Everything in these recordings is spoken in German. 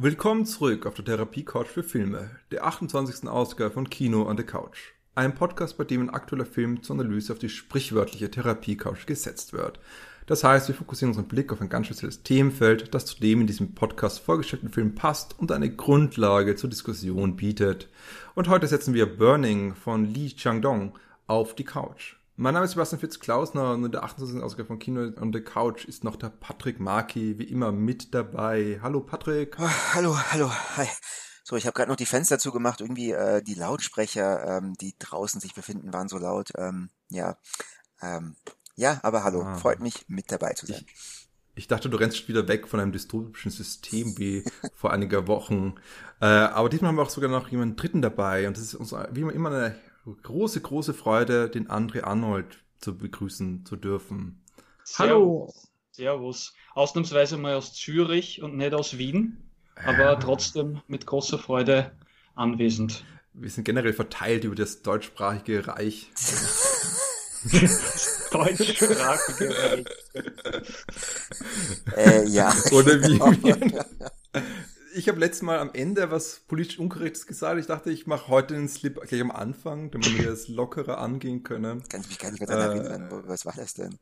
Willkommen zurück auf der Therapie-Couch für Filme, der 28. Ausgabe von Kino on the Couch. Ein Podcast, bei dem ein aktueller Film zur Analyse auf die sprichwörtliche Therapie-Couch gesetzt wird. Das heißt, wir fokussieren unseren Blick auf ein ganz spezielles Themenfeld, das zu dem in diesem Podcast vorgestellten Film passt und eine Grundlage zur Diskussion bietet. Und heute setzen wir Burning von Lee Chang-dong auf die Couch. Mein Name ist Sebastian Fitz-Klausner und in der 28. Ausgabe von Kino on the Couch ist noch der Patrick Marki wie immer mit dabei. Hallo Patrick. Oh, hallo, hallo, hi. So, ich habe gerade noch die Fenster zugemacht. Irgendwie äh, die Lautsprecher, ähm, die draußen sich befinden, waren so laut. Ähm, ja, ähm, ja, aber hallo, ah. freut mich, mit dabei zu sein. Ich, ich dachte, du rennst wieder weg von einem dystopischen System wie vor einiger Wochen. Äh, aber diesmal haben wir auch sogar noch jemanden Dritten dabei. Und das ist uns wie immer eine große, große Freude, den André Arnold zu begrüßen zu dürfen. Hallo. Servus. Ausnahmsweise mal aus Zürich und nicht aus Wien, aber äh. trotzdem mit großer Freude anwesend. Wir sind generell verteilt über das deutschsprachige Reich. deutschsprachige Reich. äh, ja. Oder wie? ich habe letztes Mal am Ende was politisch Unkorrektes gesagt. Ich dachte, ich mache heute den Slip gleich am Anfang, damit wir das lockerer angehen können. Kann ich mich gar nicht mehr daran erinnern. Was war das denn?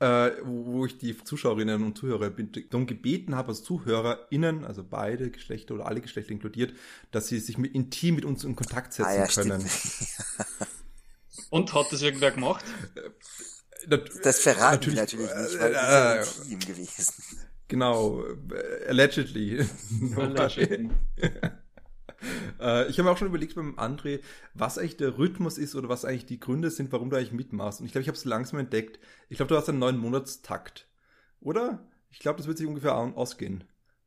Äh, wo ich die Zuschauerinnen und Zuhörer darum gebeten habe, als ZuhörerInnen, also beide Geschlechter oder alle Geschlechter inkludiert, dass sie sich mit, intim mit uns in Kontakt setzen ah, ja, können. und hat das irgendwer gemacht? Äh, das verraten natürlich, natürlich nicht, weil äh, ist ja intim gewesen. Genau, äh, allegedly. allegedly. äh, ich habe mir auch schon überlegt beim André, was eigentlich der Rhythmus ist oder was eigentlich die Gründe sind, warum du eigentlich mitmachst. Und ich glaube, ich habe es langsam entdeckt. Ich glaube, du hast einen neuen Monatstakt. Oder? Ich glaube, das wird sich ungefähr ausgehen.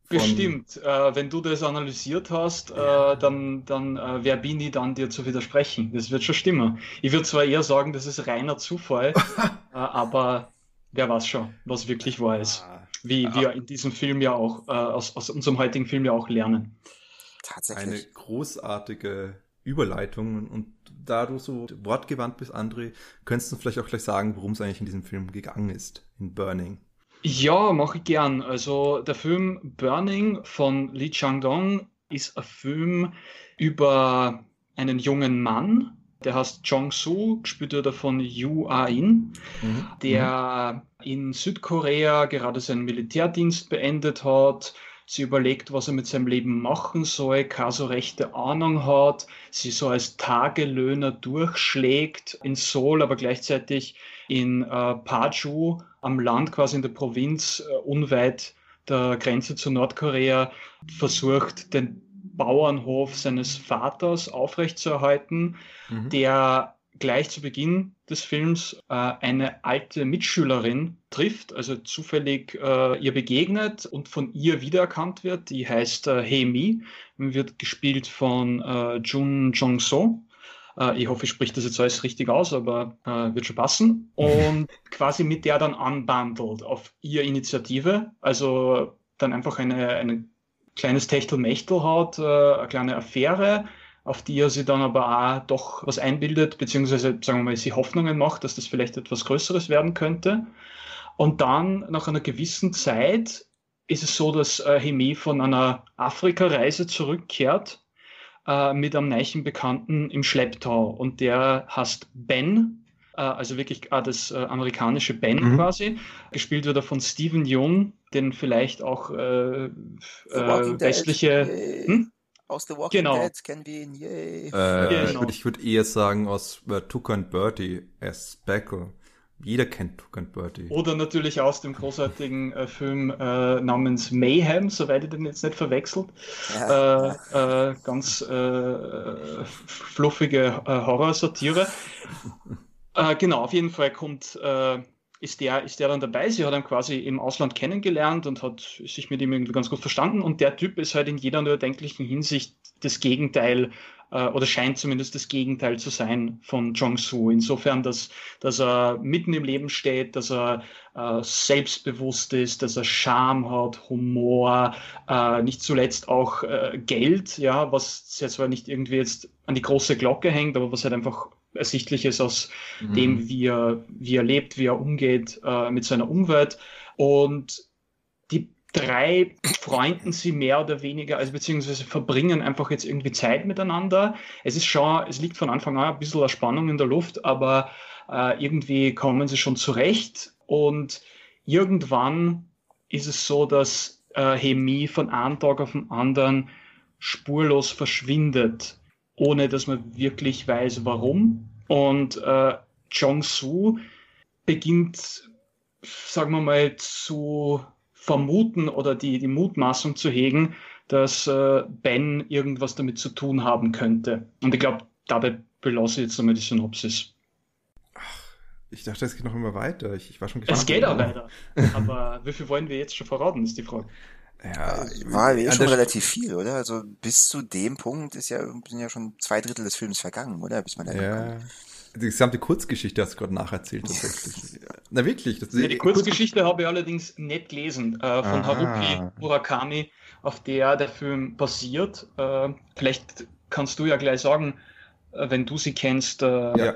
Bestimmt. Äh, wenn du das analysiert hast, äh, dann, dann äh, wer bin ich dann, dir zu widersprechen? Das wird schon stimmen. Ich würde zwar eher sagen, das ist reiner Zufall, äh, aber wer weiß schon, was wirklich wahr ist. Ah wie ja. wir in diesem Film ja auch, äh, aus, aus unserem heutigen Film ja auch lernen. Tatsächlich. Eine großartige Überleitung und da du so wortgewandt bist, André, könntest du vielleicht auch gleich sagen, worum es eigentlich in diesem Film gegangen ist, in Burning. Ja, mache ich gern. Also der Film Burning von Lee Chang-dong ist ein Film über einen jungen Mann, der heißt Jong-soo, gespielt wird er von Yu A-in, mhm. der in Südkorea gerade seinen Militärdienst beendet hat. Sie überlegt, was er mit seinem Leben machen soll, keine so rechte Ahnung hat, sie so als Tagelöhner durchschlägt in Seoul, aber gleichzeitig in äh, Paju am Land, quasi in der Provinz, äh, unweit der Grenze zu Nordkorea, versucht, den Bauernhof seines Vaters aufrechtzuerhalten, mhm. der gleich zu Beginn des Films äh, eine alte Mitschülerin trifft, also zufällig äh, ihr begegnet und von ihr wiedererkannt wird. Die heißt äh, Hemi, wird gespielt von äh, Jun Jong-so. Äh, ich hoffe, ich spreche das jetzt alles richtig aus, aber äh, wird schon passen. Und quasi mit der dann unbundelt auf ihr Initiative. Also dann einfach eine, eine kleines Techtelmechtel hat, äh, eine kleine Affäre, auf die er sich dann aber auch doch was einbildet, beziehungsweise, sagen wir mal, sie Hoffnungen macht, dass das vielleicht etwas Größeres werden könnte. Und dann, nach einer gewissen Zeit, ist es so, dass äh, Hemi von einer Afrika-Reise zurückkehrt äh, mit einem neuen Bekannten im Schlepptau. Und der heißt Ben, äh, also wirklich äh, das äh, amerikanische Ben mhm. quasi. Gespielt wird er von Stephen Young, den vielleicht auch äh, äh, westliche. Hm? Aus The Walking genau. Dead kennen wir ihn, yay. Äh, genau. Ich würde würd eher sagen aus äh, Tucker and Bertie as Speckle. Jeder kennt Tuck and Bertie. Oder natürlich aus dem großartigen äh, Film äh, namens Mayhem, soweit ich den jetzt nicht verwechselt. Ja, äh. Äh, ganz äh, fluffige äh, Horrorsatire. genau, auf jeden Fall kommt ist der, ist der dann dabei. Sie hat ihn quasi im Ausland kennengelernt und hat sich mit ihm irgendwie ganz gut verstanden. Und der Typ ist halt in jeder nur erdenklichen Hinsicht das Gegenteil äh, oder scheint zumindest das Gegenteil zu sein von Jong-Soo. Insofern, dass, dass er mitten im Leben steht, dass er äh, selbstbewusst ist, dass er Charme hat, Humor, äh, nicht zuletzt auch äh, Geld, ja, was jetzt zwar nicht irgendwie jetzt an die große Glocke hängt, aber was halt einfach ersichtlich ist aus mhm. dem, wie er, wie er lebt, wie er umgeht äh, mit seiner Umwelt. Und die drei freunden sie mehr oder weniger, also beziehungsweise verbringen einfach jetzt irgendwie Zeit miteinander. Es ist schon, es liegt von Anfang an ein bisschen Spannung in der Luft, aber äh, irgendwie kommen sie schon zurecht und irgendwann ist es so, dass äh, Hemi von einem Tag auf den anderen spurlos verschwindet ohne dass man wirklich weiß, warum. Und äh, Jong-Soo beginnt, sagen wir mal, zu vermuten oder die, die Mutmaßung zu hegen, dass äh, Ben irgendwas damit zu tun haben könnte. Und ich glaube, dabei belasse ich jetzt einmal die Synopsis. Ich dachte, es geht noch immer weiter. Ich, ich war schon gespannt. Es geht auch weiter. Aber wie viel wollen wir jetzt schon verraten, ist die Frage. Ja, war eh schon relativ viel, oder? Also bis zu dem Punkt ist ja, sind ja schon zwei Drittel des Films vergangen, oder? Bis man da ja. Kommt. Die gesamte Kurzgeschichte hast du gerade nacherzählt, tatsächlich. Na wirklich. Das ja, die Kurzgeschichte habe ich allerdings nicht gelesen, äh, von Aha. Haruki Murakami, auf der der Film basiert. Äh, vielleicht kannst du ja gleich sagen, äh, wenn du sie kennst, äh, ja.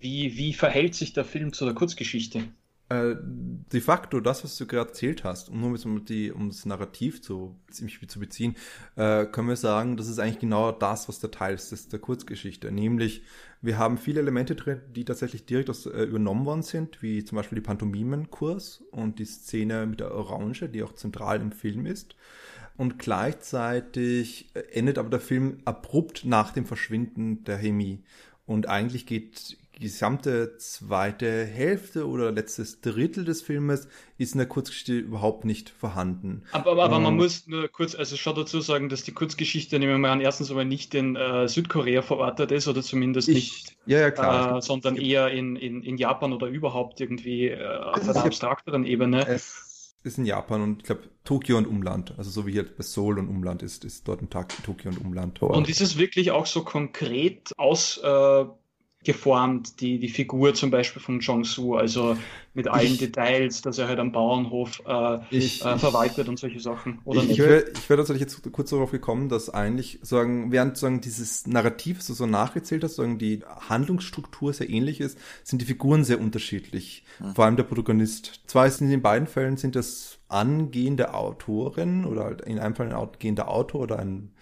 wie, wie verhält sich der Film zu der Kurzgeschichte? Äh, de facto, das, was du gerade erzählt hast, um nur um, die, um das Narrativ zu, zu beziehen, äh, können wir sagen, das ist eigentlich genau das, was der Teil ist, das ist der Kurzgeschichte. Nämlich, wir haben viele Elemente drin, die tatsächlich direkt aus, äh, übernommen worden sind, wie zum Beispiel die Pantomimenkurs und die Szene mit der Orange, die auch zentral im Film ist. Und gleichzeitig äh, endet aber der Film abrupt nach dem Verschwinden der Hemi. Und eigentlich geht, gesamte zweite Hälfte oder letztes Drittel des Filmes ist in der Kurzgeschichte überhaupt nicht vorhanden. Aber, aber, aber man muss nur kurz, also schon dazu sagen, dass die Kurzgeschichte, nehmen wir mal an, erstens aber nicht in äh, Südkorea verortet ist oder zumindest ich, nicht, ja, ja, klar. Äh, sondern eher in, in, in Japan oder überhaupt irgendwie äh, auf einer abstrakteren Ebene. Es ist in Japan und ich glaube Tokio und Umland, also so wie hier bei Seoul und Umland ist, ist dort ein Tag Tokio und Umland. Und ist es wirklich auch so konkret aus äh, geformt, die, die Figur zum Beispiel von Jong-Soo, also mit allen ich, Details, dass er halt am Bauernhof äh, ich, äh, verwaltet und solche Sachen. Oder ich, ich wäre wär tatsächlich jetzt kurz darauf gekommen, dass eigentlich sagen, während sagen, dieses Narrativ, du so nachgezählt hast, sagen, die Handlungsstruktur sehr ähnlich ist, sind die Figuren sehr unterschiedlich. Mhm. Vor allem der Protagonist. Zwar ist in den beiden Fällen sind das angehende Autorin oder halt in einem Fall ein angehender Autor oder ein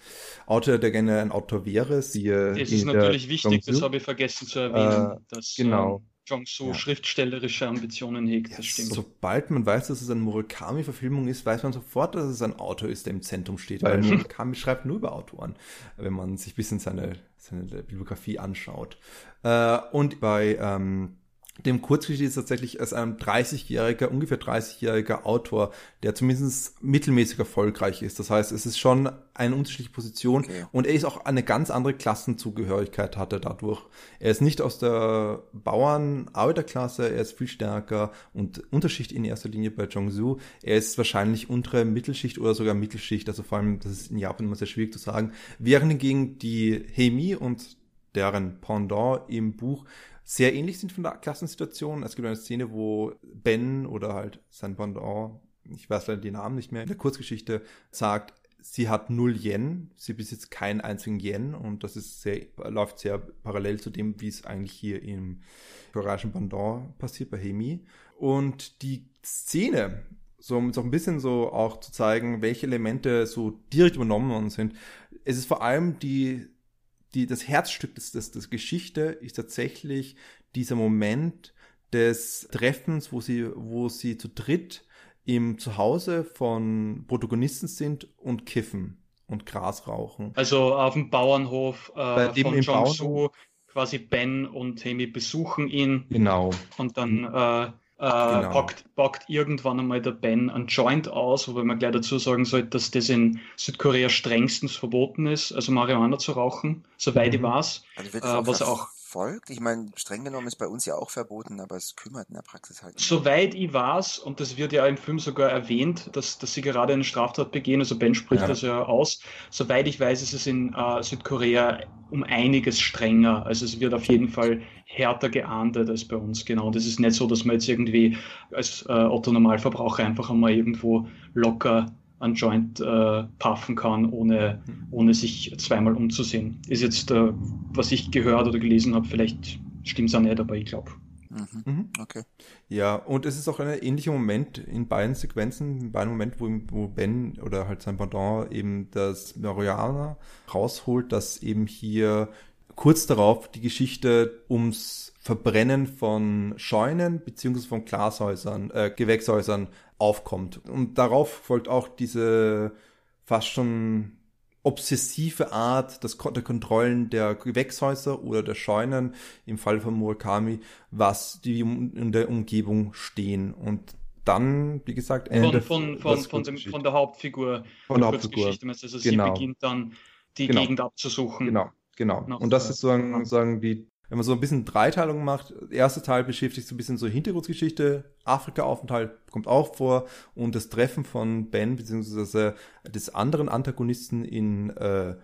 Autor, der gerne ein Autor wäre. Siehe das ist natürlich wichtig, das habe ich vergessen zu erwähnen, äh, dass genau. Äh, Jong-Soo ja. schriftstellerische Ambitionen hegt. Das stimmt. Sobald man weiß, dass es eine Murakami-Verfilmung ist, weiß man sofort, dass es ein Autor ist, der im Zentrum steht. Weil Murakami schreibt nur über Autoren, wenn man sich ein bisschen seine, seine Bibliografie anschaut. Äh, und bei ähm, dem Kurzgeschichte ist tatsächlich als ein 30-jähriger, ungefähr 30-jähriger Autor, der zumindest mittelmäßig erfolgreich ist. Das heißt, es ist schon eine unterschiedliche Position okay. und er ist auch eine ganz andere Klassenzugehörigkeit hat er dadurch. Er ist nicht aus der Bauern-Arbeiterklasse, er ist viel stärker und Unterschicht in erster Linie bei Jong-Soo. Er ist wahrscheinlich untere Mittelschicht oder sogar Mittelschicht, also vor allem, das ist in Japan immer sehr schwierig zu sagen. Während hingegen die Hemi und deren Pendant im Buch sehr ähnlich sind von der Klassensituation. Es gibt eine Szene, wo Ben oder halt sein Pendant, ich weiß leider die Namen nicht mehr, in der Kurzgeschichte sagt, sie hat null Yen, sie besitzt keinen einzigen Yen und das ist sehr, läuft sehr parallel zu dem, wie es eigentlich hier im koreanischen Pendant passiert bei Hemi. Und die Szene, so um so ein bisschen so auch zu zeigen, welche Elemente so direkt übernommen worden sind, es ist vor allem die die, das Herzstück des, des, des Geschichte ist tatsächlich dieser Moment des Treffens, wo sie, wo sie zu dritt im Zuhause von Protagonisten sind und kiffen und Gras rauchen. Also auf dem Bauernhof äh, von Jong-Soo, quasi Ben und Hemi besuchen ihn. Genau. Und dann äh, äh, genau. packt, packt irgendwann einmal der Ben ein Joint aus, wobei man gleich dazu sagen sollte, dass das in Südkorea strengstens verboten ist, also Marihuana zu rauchen, soweit mhm. ich weiß. Also äh, was auch verfolgt? Ich meine, streng genommen ist bei uns ja auch verboten, aber es kümmert in der Praxis halt. Nicht. Soweit ich weiß, und das wird ja im Film sogar erwähnt, dass, dass sie gerade eine Straftat begehen, also Ben spricht ja. das ja aus. Soweit ich weiß, ist es in äh, Südkorea um einiges strenger. Also es wird auf jeden Fall härter geahndet als bei uns, genau. Das ist nicht so, dass man jetzt irgendwie als äh, Otto Normalverbraucher einfach einmal irgendwo locker einen Joint äh, puffen kann, ohne, ohne sich zweimal umzusehen. Ist jetzt, äh, was ich gehört oder gelesen habe, vielleicht stimmt es auch nicht, aber ich glaube. Mhm. mhm. Okay. Ja, und es ist auch ein ähnlicher Moment in beiden Sequenzen, in beiden Momenten, wo, wo Ben oder halt sein Pendant eben das Mariana rausholt, dass eben hier kurz darauf die Geschichte ums Verbrennen von Scheunen beziehungsweise von Glashäusern, äh, Gewächshäusern aufkommt. Und darauf folgt auch diese fast schon obsessive Art des, der Kontrollen der Gewächshäuser oder der Scheunen, im Fall von Murakami, was die in der Umgebung stehen. Und dann, wie gesagt, Ende von, von, von, von, dem, von der Hauptfigur. Von der Hauptfigur. Also genau. sie beginnt dann die genau. Gegend abzusuchen. Genau, genau. Und das ist sozusagen, sozusagen die wenn man so ein bisschen Dreiteilung macht, der erste Teil beschäftigt sich so ein bisschen so Hintergrundgeschichte, Afrika-Aufenthalt kommt auch vor und das Treffen von Ben beziehungsweise des anderen Antagonisten in äh,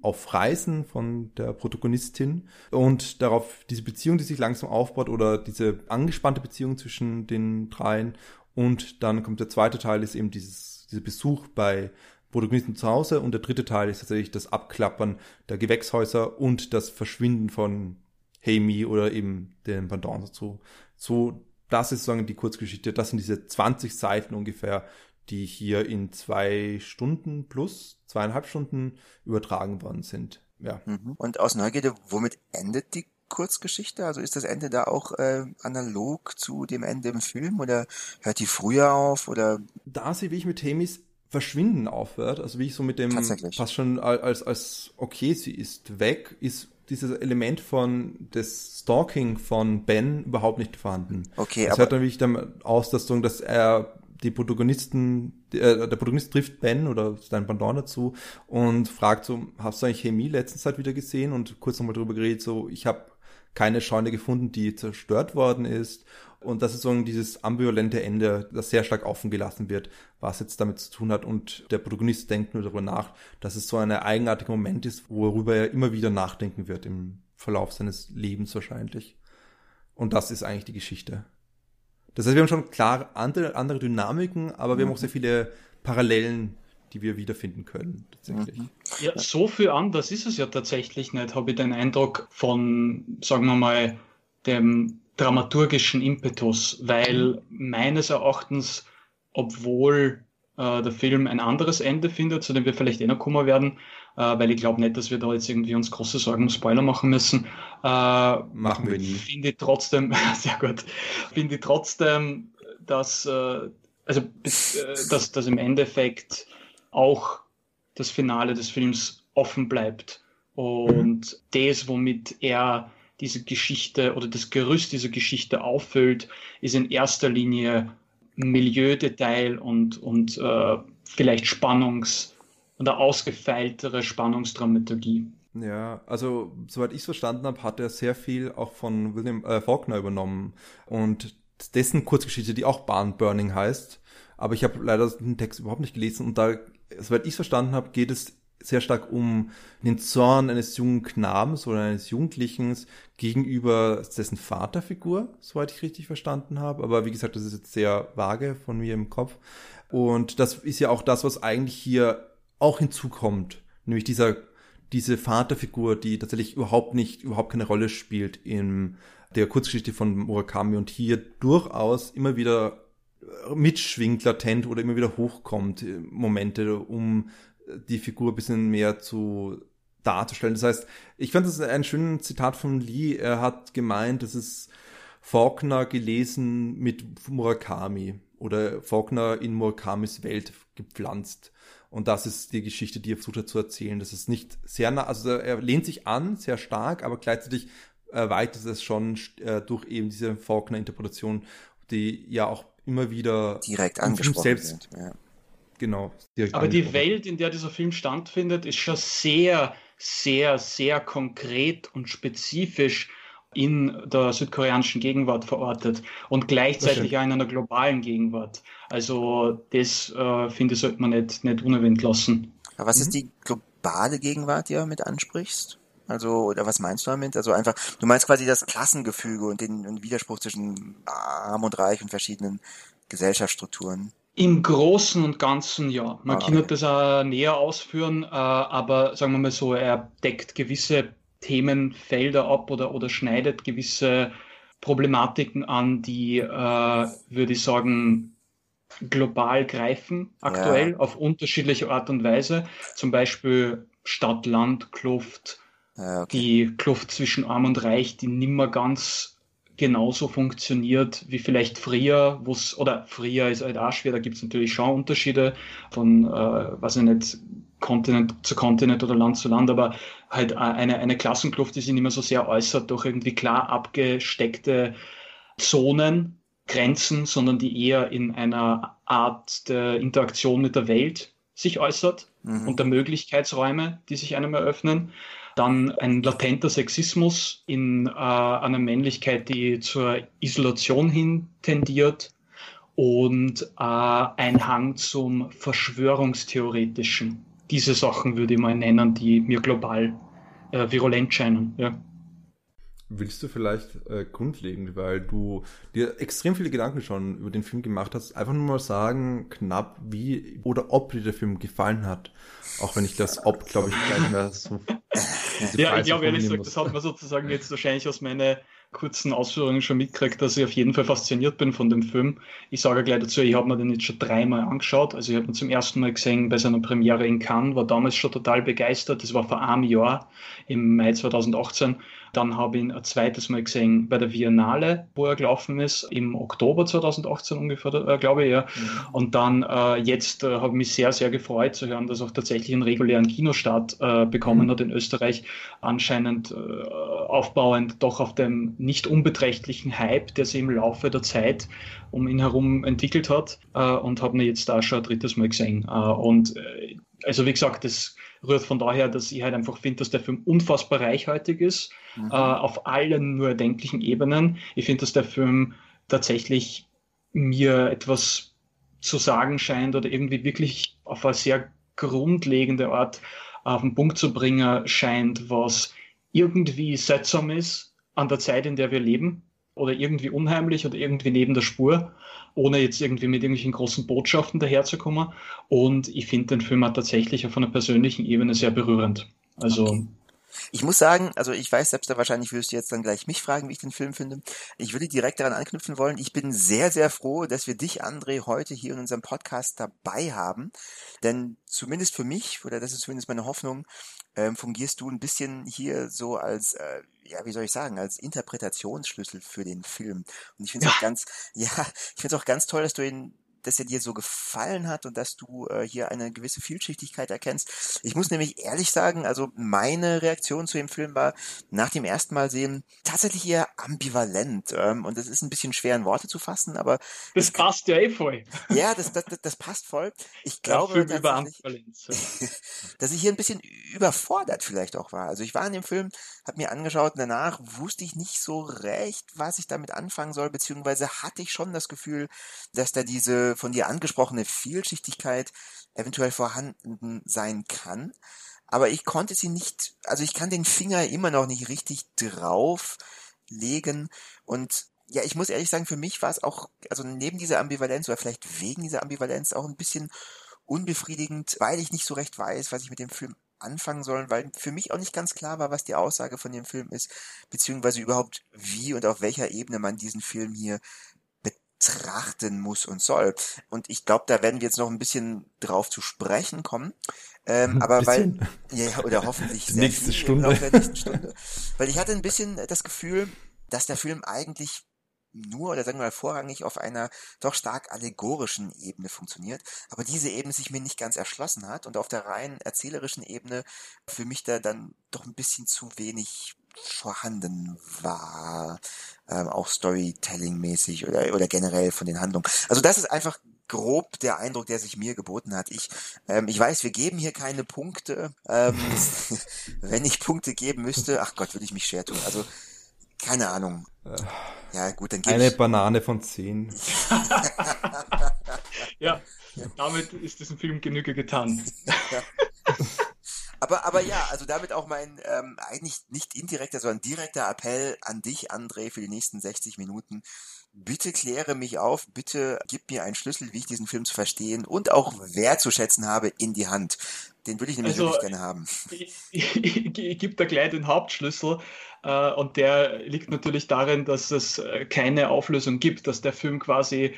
auf Reisen von der Protagonistin und darauf diese Beziehung, die sich langsam aufbaut oder diese angespannte Beziehung zwischen den dreien und dann kommt der zweite Teil ist eben dieses dieser Besuch bei Protagonisten zu Hause und der dritte Teil ist tatsächlich das Abklappern der Gewächshäuser und das Verschwinden von Hey oder eben den Pendant dazu. So, das ist sozusagen die Kurzgeschichte. Das sind diese 20 Seiten ungefähr, die hier in zwei Stunden plus zweieinhalb Stunden übertragen worden sind. Ja. Mhm. Und aus Neugierde, womit endet die Kurzgeschichte? Also ist das Ende da auch äh, analog zu dem Ende im Film oder hört die früher auf oder? Da sie wie ich mit Hemis Verschwinden aufhört, also wie ich so mit dem fast schon als als okay, sie ist weg, ist dieses Element von des Stalking von Ben überhaupt nicht vorhanden. Okay, das aber hört dann wirklich dann aus, dass, dass er die Protagonisten, der, äh, der Protagonist trifft Ben oder sein Pendant dazu und fragt so, hast du eigentlich Chemie letztens Zeit wieder gesehen und kurz nochmal drüber geredet, so, ich habe keine Scheune gefunden, die zerstört worden ist und das ist so dieses ambivalente Ende, das sehr stark offen gelassen wird, was jetzt damit zu tun hat. Und der Protagonist denkt nur darüber nach, dass es so ein eigenartiger Moment ist, worüber er immer wieder nachdenken wird im Verlauf seines Lebens wahrscheinlich. Und das ist eigentlich die Geschichte. Das heißt, wir haben schon klar andere, andere Dynamiken, aber wir haben auch sehr viele Parallelen, die wir wiederfinden können, tatsächlich. Mhm. Ja, so viel anders ist es ja tatsächlich nicht, habe ich den Eindruck von, sagen wir mal, dem dramaturgischen Impetus, weil meines Erachtens, obwohl äh, der Film ein anderes Ende findet, zu dem wir vielleicht eh noch kommen werden, äh, weil ich glaube nicht, dass wir da jetzt irgendwie uns große Sorgen um Spoiler machen müssen. Äh, machen wir nie. Finde ich trotzdem, sehr gut, finde ich trotzdem, dass, äh, also, äh, dass, dass im Endeffekt auch das Finale des Films offen bleibt. Und mhm. das, womit er diese Geschichte oder das Gerüst dieser Geschichte auffüllt, ist in erster Linie Milieudetail und, und äh, vielleicht Spannungs- oder ausgefeiltere Spannungsdramaturgie. Ja, also soweit ich es verstanden habe, hat er sehr viel auch von William äh, Faulkner übernommen und dessen Kurzgeschichte, die auch Barnburning heißt, aber ich habe leider den Text überhaupt nicht gelesen und da, soweit ich es verstanden habe, geht es sehr stark um den Zorn eines jungen Knabens oder eines Jugendlichen gegenüber dessen Vaterfigur, soweit ich richtig verstanden habe. Aber wie gesagt, das ist jetzt sehr vage von mir im Kopf. Und das ist ja auch das, was eigentlich hier auch hinzukommt. Nämlich dieser, diese Vaterfigur, die tatsächlich überhaupt nicht, überhaupt keine Rolle spielt in der Kurzgeschichte von Murakami und hier durchaus immer wieder mitschwingt latent oder immer wieder hochkommt, Momente, um die Figur ein bisschen mehr zu darzustellen. Das heißt, ich fand das ein schönes Zitat von Lee. Er hat gemeint, das ist Faulkner gelesen mit Murakami oder Faulkner in Murakamis Welt gepflanzt. Und das ist die Geschichte, die er versucht hat zu erzählen. Das ist nicht sehr nah, also er lehnt sich an, sehr stark, aber gleichzeitig erweitert es schon äh, durch eben diese Faulkner-Interpretation, die ja auch immer wieder direkt angesprochen selbst, sind. Ja genau. Aber die Welt, in der dieser Film stattfindet, ist schon sehr, sehr, sehr konkret und spezifisch in der südkoreanischen Gegenwart verortet und gleichzeitig auch in einer globalen Gegenwart. Also das äh, finde ich, sollte man nicht, nicht unerwähnt lassen. Aber was mhm. ist die globale Gegenwart, die du mit ansprichst? Also, oder was meinst du damit? Also einfach, du meinst quasi das Klassengefüge und den, den Widerspruch zwischen Arm und Reich und verschiedenen Gesellschaftsstrukturen. Im Großen und Ganzen ja. Man ah, kann das auch näher ausführen, äh, aber sagen wir mal so, er deckt gewisse Themenfelder ab oder, oder schneidet gewisse Problematiken an, die, äh, würde ich sagen, global greifen, aktuell, ja. auf unterschiedliche Art und Weise. Zum Beispiel Stadt-Land-Kluft, okay. die Kluft zwischen Arm und Reich, die nimmer ganz genauso funktioniert wie vielleicht früher, wo es, oder früher ist halt auch schwer, da gibt es natürlich schon Unterschiede von, äh, weiß ich nicht, Kontinent zu Kontinent oder Land zu Land, aber halt eine, eine Klassenkluft, die sich nicht mehr so sehr äußert durch irgendwie klar abgesteckte Zonen, Grenzen, sondern die eher in einer Art der Interaktion mit der Welt sich äußert mhm. und der Möglichkeitsräume, die sich einem eröffnen. Dann ein latenter Sexismus in äh, einer Männlichkeit, die zur Isolation hin tendiert und äh, ein Hang zum Verschwörungstheoretischen. Diese Sachen würde ich mal nennen, die mir global äh, virulent scheinen. Ja. Willst du vielleicht äh, grundlegend, weil du dir extrem viele Gedanken schon über den Film gemacht hast, einfach nur mal sagen, knapp wie oder ob dir der Film gefallen hat? Auch wenn ich das ob, glaube ich, gleich mehr so. ja, ich glaube ehrlich gesagt, das hat man sozusagen jetzt wahrscheinlich aus meinen kurzen Ausführungen schon mitgekriegt, dass ich auf jeden Fall fasziniert bin von dem Film. Ich sage gleich dazu, ich habe mir den jetzt schon dreimal angeschaut. Also ich habe ihn zum ersten Mal gesehen bei seiner Premiere in Cannes, war damals schon total begeistert. Das war vor einem Jahr, im Mai 2018. Dann habe ich ihn ein zweites Mal gesehen bei der Biennale, wo er gelaufen ist, im Oktober 2018 ungefähr, äh, glaube ich, ja. Mhm. Und dann äh, jetzt äh, habe ich mich sehr, sehr gefreut zu hören, dass auch tatsächlich einen regulären Kinostart äh, bekommen mhm. hat in Österreich, anscheinend äh, aufbauend doch auf dem nicht unbeträchtlichen Hype, der sich im Laufe der Zeit um ihn herum entwickelt hat äh, und habe ihn jetzt da schon ein drittes Mal gesehen. und also wie gesagt, das rührt von daher, dass ich halt einfach finde, dass der Film unfassbar reichhaltig ist, mhm. äh, auf allen nur erdenklichen Ebenen. Ich finde, dass der Film tatsächlich mir etwas zu sagen scheint oder irgendwie wirklich auf eine sehr grundlegende Art auf den Punkt zu bringen scheint, was irgendwie seltsam ist an der Zeit, in der wir leben oder irgendwie unheimlich oder irgendwie neben der Spur, ohne jetzt irgendwie mit irgendwelchen großen Botschaften daherzukommen. Und ich finde den Film auch tatsächlich auf einer persönlichen Ebene sehr berührend. Also okay. Ich muss sagen, also ich weiß selbst, da wahrscheinlich wirst du jetzt dann gleich mich fragen, wie ich den Film finde. Ich würde direkt daran anknüpfen wollen. Ich bin sehr, sehr froh, dass wir dich, André, heute hier in unserem Podcast dabei haben. Denn zumindest für mich, oder das ist zumindest meine Hoffnung, ähm, fungierst du ein bisschen hier so als, äh, ja, wie soll ich sagen, als Interpretationsschlüssel für den Film. Und ich finde es ja. auch ganz, ja, ich finde es auch ganz toll, dass du ihn dass er dir so gefallen hat und dass du äh, hier eine gewisse Vielschichtigkeit erkennst. Ich muss nämlich ehrlich sagen, also meine Reaktion zu dem Film war nach dem ersten Mal sehen tatsächlich eher ambivalent. Ähm, und das ist ein bisschen schwer in Worte zu fassen, aber. Das passt ja eh voll. Ja, das, das, das passt voll. Ich glaube, dass ich hier ein bisschen überfordert vielleicht auch war. Also ich war in dem Film, habe mir angeschaut und danach wusste ich nicht so recht, was ich damit anfangen soll, beziehungsweise hatte ich schon das Gefühl, dass da diese von dir angesprochene Vielschichtigkeit eventuell vorhanden sein kann. Aber ich konnte sie nicht, also ich kann den Finger immer noch nicht richtig drauf legen und ja, ich muss ehrlich sagen, für mich war es auch, also neben dieser Ambivalenz oder vielleicht wegen dieser Ambivalenz auch ein bisschen unbefriedigend, weil ich nicht so recht weiß, was ich mit dem Film anfangen soll, weil für mich auch nicht ganz klar war, was die Aussage von dem Film ist, beziehungsweise überhaupt wie und auf welcher Ebene man diesen Film hier betrachten muss und soll. Und ich glaube, da werden wir jetzt noch ein bisschen drauf zu sprechen kommen. Ähm, aber weil, ja, oder hoffentlich sehr nächste Stunde. der nächsten Stunde. Weil ich hatte ein bisschen das Gefühl, dass der Film eigentlich nur oder sagen wir mal vorrangig auf einer doch stark allegorischen Ebene funktioniert, aber diese Ebene sich mir nicht ganz erschlossen hat und auf der rein erzählerischen Ebene für mich da dann doch ein bisschen zu wenig vorhanden war, ähm, auch Storytelling-mäßig oder, oder generell von den Handlungen. Also das ist einfach grob der Eindruck, der sich mir geboten hat. Ich, ähm, ich weiß, wir geben hier keine Punkte. Ähm, wenn ich Punkte geben müsste, ach Gott, würde ich mich schwer tun. Also keine Ahnung. Äh, ja, gut, dann Eine ich... Banane von zehn. ja, damit ist diesem Film Genüge getan. Aber, aber ja, also damit auch mein ähm, eigentlich nicht indirekter, sondern direkter Appell an dich, André, für die nächsten 60 Minuten. Bitte kläre mich auf, bitte gib mir einen Schlüssel, wie ich diesen Film zu verstehen und auch wertzuschätzen habe, in die Hand. Den würde ich nämlich also, wirklich gerne haben. Ich, ich, ich gebe da gleich den Hauptschlüssel äh, und der liegt natürlich darin, dass es äh, keine Auflösung gibt, dass der Film quasi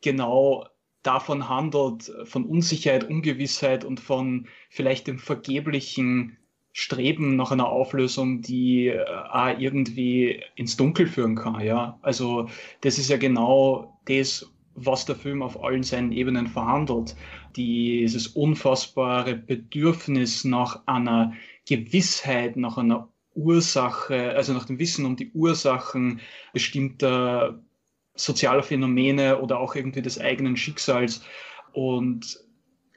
genau davon handelt, von Unsicherheit, Ungewissheit und von vielleicht dem vergeblichen Streben nach einer Auflösung, die äh, irgendwie ins Dunkel führen kann. Ja? Also das ist ja genau das, was der Film auf allen seinen Ebenen verhandelt. Dieses unfassbare Bedürfnis nach einer Gewissheit, nach einer Ursache, also nach dem Wissen um die Ursachen bestimmter sozialer Phänomene oder auch irgendwie des eigenen Schicksals und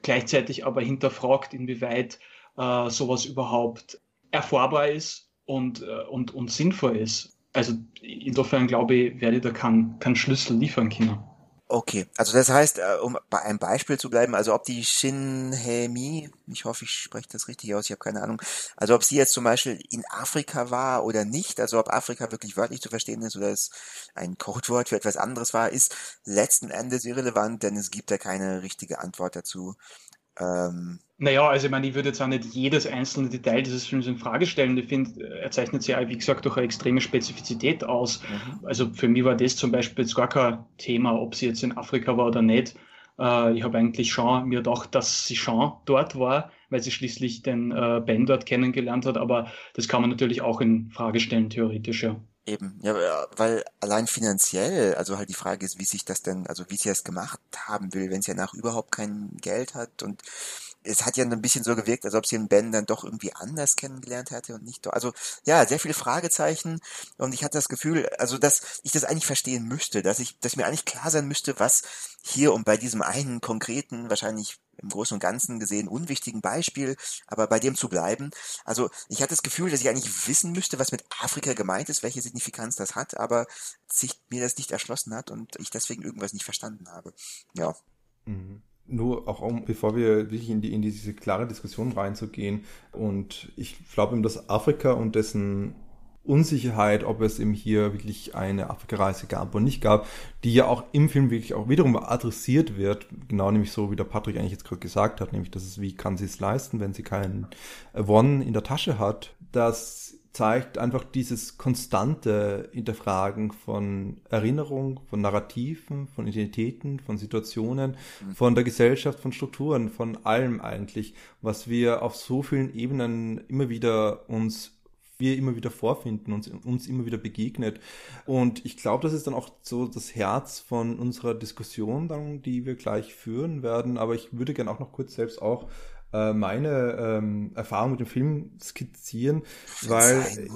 gleichzeitig aber hinterfragt, inwieweit äh, sowas überhaupt erfahrbar ist und, äh, und, und sinnvoll ist. Also insofern glaube ich, werde ich da keinen kein Schlüssel liefern können. Okay, also das heißt, äh, um bei einem Beispiel zu bleiben, also ob die Shinhemi, ich hoffe, ich spreche das richtig aus, ich habe keine Ahnung, also ob sie jetzt zum Beispiel in Afrika war oder nicht, also ob Afrika wirklich wörtlich zu verstehen ist oder es ein Codewort für etwas anderes war, ist letzten Endes irrelevant, denn es gibt ja keine richtige Antwort dazu. Ähm, naja, also ich meine, ich würde jetzt auch nicht jedes einzelne Detail dieses Films in Frage stellen. Ich finde, er zeichnet sich ja, wie gesagt, durch eine extreme Spezifizität aus. Mhm. Also für mich war das zum Beispiel jetzt gar kein Thema, ob sie jetzt in Afrika war oder nicht. Äh, ich habe eigentlich schon mir gedacht, dass sie schon dort war, weil sie schließlich den äh, Ben dort kennengelernt hat. Aber das kann man natürlich auch in Frage stellen, theoretisch, ja. Eben, ja, weil allein finanziell, also halt die Frage ist, wie sich das denn, also wie sie das gemacht haben will, wenn sie ja nach überhaupt kein Geld hat und es hat ja ein bisschen so gewirkt, als ob sie den Ben dann doch irgendwie anders kennengelernt hätte und nicht doch. Also ja, sehr viele Fragezeichen und ich hatte das Gefühl, also dass ich das eigentlich verstehen müsste, dass ich, dass mir eigentlich klar sein müsste, was hier und bei diesem einen konkreten, wahrscheinlich im Großen und Ganzen gesehen unwichtigen Beispiel, aber bei dem zu bleiben. Also ich hatte das Gefühl, dass ich eigentlich wissen müsste, was mit Afrika gemeint ist, welche Signifikanz das hat, aber sich mir das nicht erschlossen hat und ich deswegen irgendwas nicht verstanden habe. Ja. Mhm nur auch um, bevor wir wirklich in, die, in diese klare Diskussion reinzugehen. Und ich glaube eben, dass Afrika und dessen Unsicherheit, ob es eben hier wirklich eine Afrikareise gab oder nicht gab, die ja auch im Film wirklich auch wiederum adressiert wird, genau nämlich so, wie der Patrick eigentlich jetzt gerade gesagt hat, nämlich, dass es, wie kann sie es leisten, wenn sie keinen One in der Tasche hat, dass zeigt einfach dieses konstante Hinterfragen von Erinnerung, von Narrativen, von Identitäten, von Situationen, mhm. von der Gesellschaft, von Strukturen, von allem eigentlich, was wir auf so vielen Ebenen immer wieder uns wir immer wieder vorfinden, uns, uns immer wieder begegnet. Und ich glaube, das ist dann auch so das Herz von unserer Diskussion, dann, die wir gleich führen werden. Aber ich würde gerne auch noch kurz selbst auch äh, meine ähm, Erfahrung mit dem Film skizzieren, weil.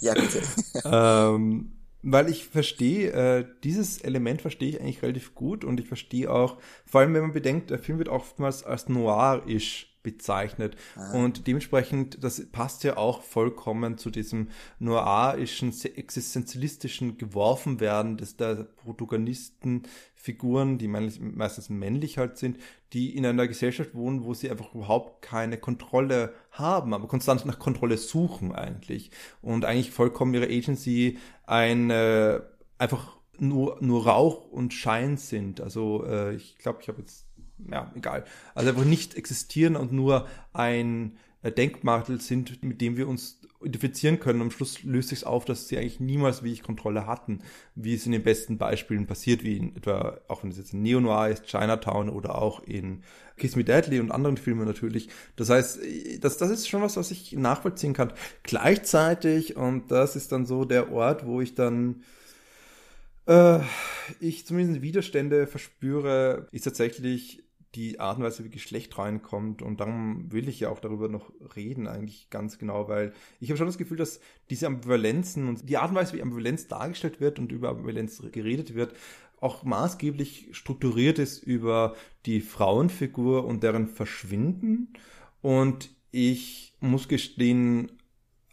ja, bitte. ähm, weil ich verstehe, äh, dieses Element verstehe ich eigentlich relativ gut und ich verstehe auch, vor allem wenn man bedenkt, der Film wird oftmals als noir-isch bezeichnet. Ah. Und dementsprechend, das passt ja auch vollkommen zu diesem noirischen, existenzialistischen Geworfenwerden des der Protagonisten, Figuren, die meistens männlich halt sind, die in einer Gesellschaft wohnen, wo sie einfach überhaupt keine Kontrolle haben, aber konstant nach Kontrolle suchen eigentlich. Und eigentlich vollkommen ihre Agency ein äh, einfach nur, nur Rauch und Schein sind. Also äh, ich glaube, ich habe jetzt ja, egal. Also einfach nicht existieren und nur ein äh, Denkmatel sind, mit dem wir uns identifizieren können. Am Schluss löst sich auf, dass sie eigentlich niemals wirklich Kontrolle hatten, wie es in den besten Beispielen passiert, wie in etwa, auch wenn es jetzt in Neo-Noir ist, Chinatown oder auch in Kiss Me Deadly und anderen Filmen natürlich. Das heißt, das, das ist schon was, was ich nachvollziehen kann. Gleichzeitig, und das ist dann so der Ort, wo ich dann äh, ich zumindest Widerstände verspüre, ist tatsächlich die Art und Weise, wie Geschlecht reinkommt. Und dann will ich ja auch darüber noch reden, eigentlich ganz genau, weil ich habe schon das Gefühl, dass diese Ambivalenzen und die Art und Weise, wie Ambivalenz dargestellt wird und über Ambivalenz geredet wird, auch maßgeblich strukturiert ist über die Frauenfigur und deren Verschwinden. Und ich muss gestehen,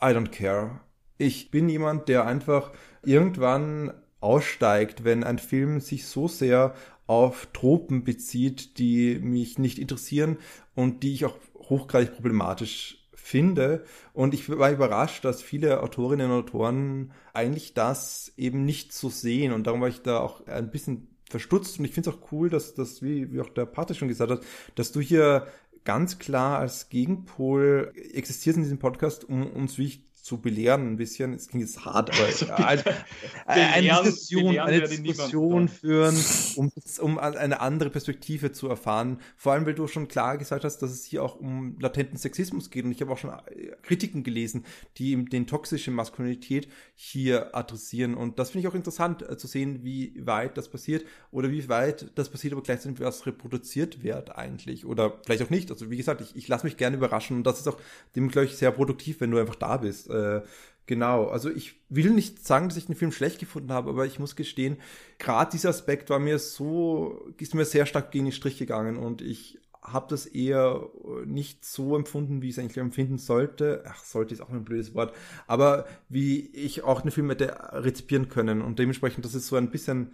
I don't care. Ich bin jemand, der einfach irgendwann aussteigt, wenn ein Film sich so sehr auf Tropen bezieht, die mich nicht interessieren und die ich auch hochgradig problematisch finde. Und ich war überrascht, dass viele Autorinnen und Autoren eigentlich das eben nicht so sehen. Und darum war ich da auch ein bisschen verstutzt. Und ich finde es auch cool, dass das, wie, wie auch der Patrick schon gesagt hat, dass du hier ganz klar als Gegenpol existierst in diesem Podcast, um uns, wie ich zu belehren ein bisschen. Es klingt jetzt hart, aber also, eine, eine Diskussion, eine Diskussion führen, um, um eine andere Perspektive zu erfahren. Vor allem, weil du schon klar gesagt hast, dass es hier auch um latenten Sexismus geht. Und ich habe auch schon äh, Kritiken gelesen, die den toxische Maskulinität hier adressieren. Und das finde ich auch interessant äh, zu sehen, wie weit das passiert oder wie weit das passiert, aber gleichzeitig was reproduziert wird eigentlich. Oder vielleicht auch nicht. Also wie gesagt, ich, ich lasse mich gerne überraschen. Und das ist auch dem, glaube ich, sehr produktiv, wenn du einfach da bist äh, genau, also ich will nicht sagen, dass ich den Film schlecht gefunden habe, aber ich muss gestehen, gerade dieser Aspekt war mir so, ist mir sehr stark gegen den Strich gegangen und ich habe das eher nicht so empfunden, wie ich es eigentlich empfinden sollte. Ach, sollte ist auch ein blödes Wort. Aber wie ich auch den Film hätte rezipieren können. Und dementsprechend, das ist so ein bisschen,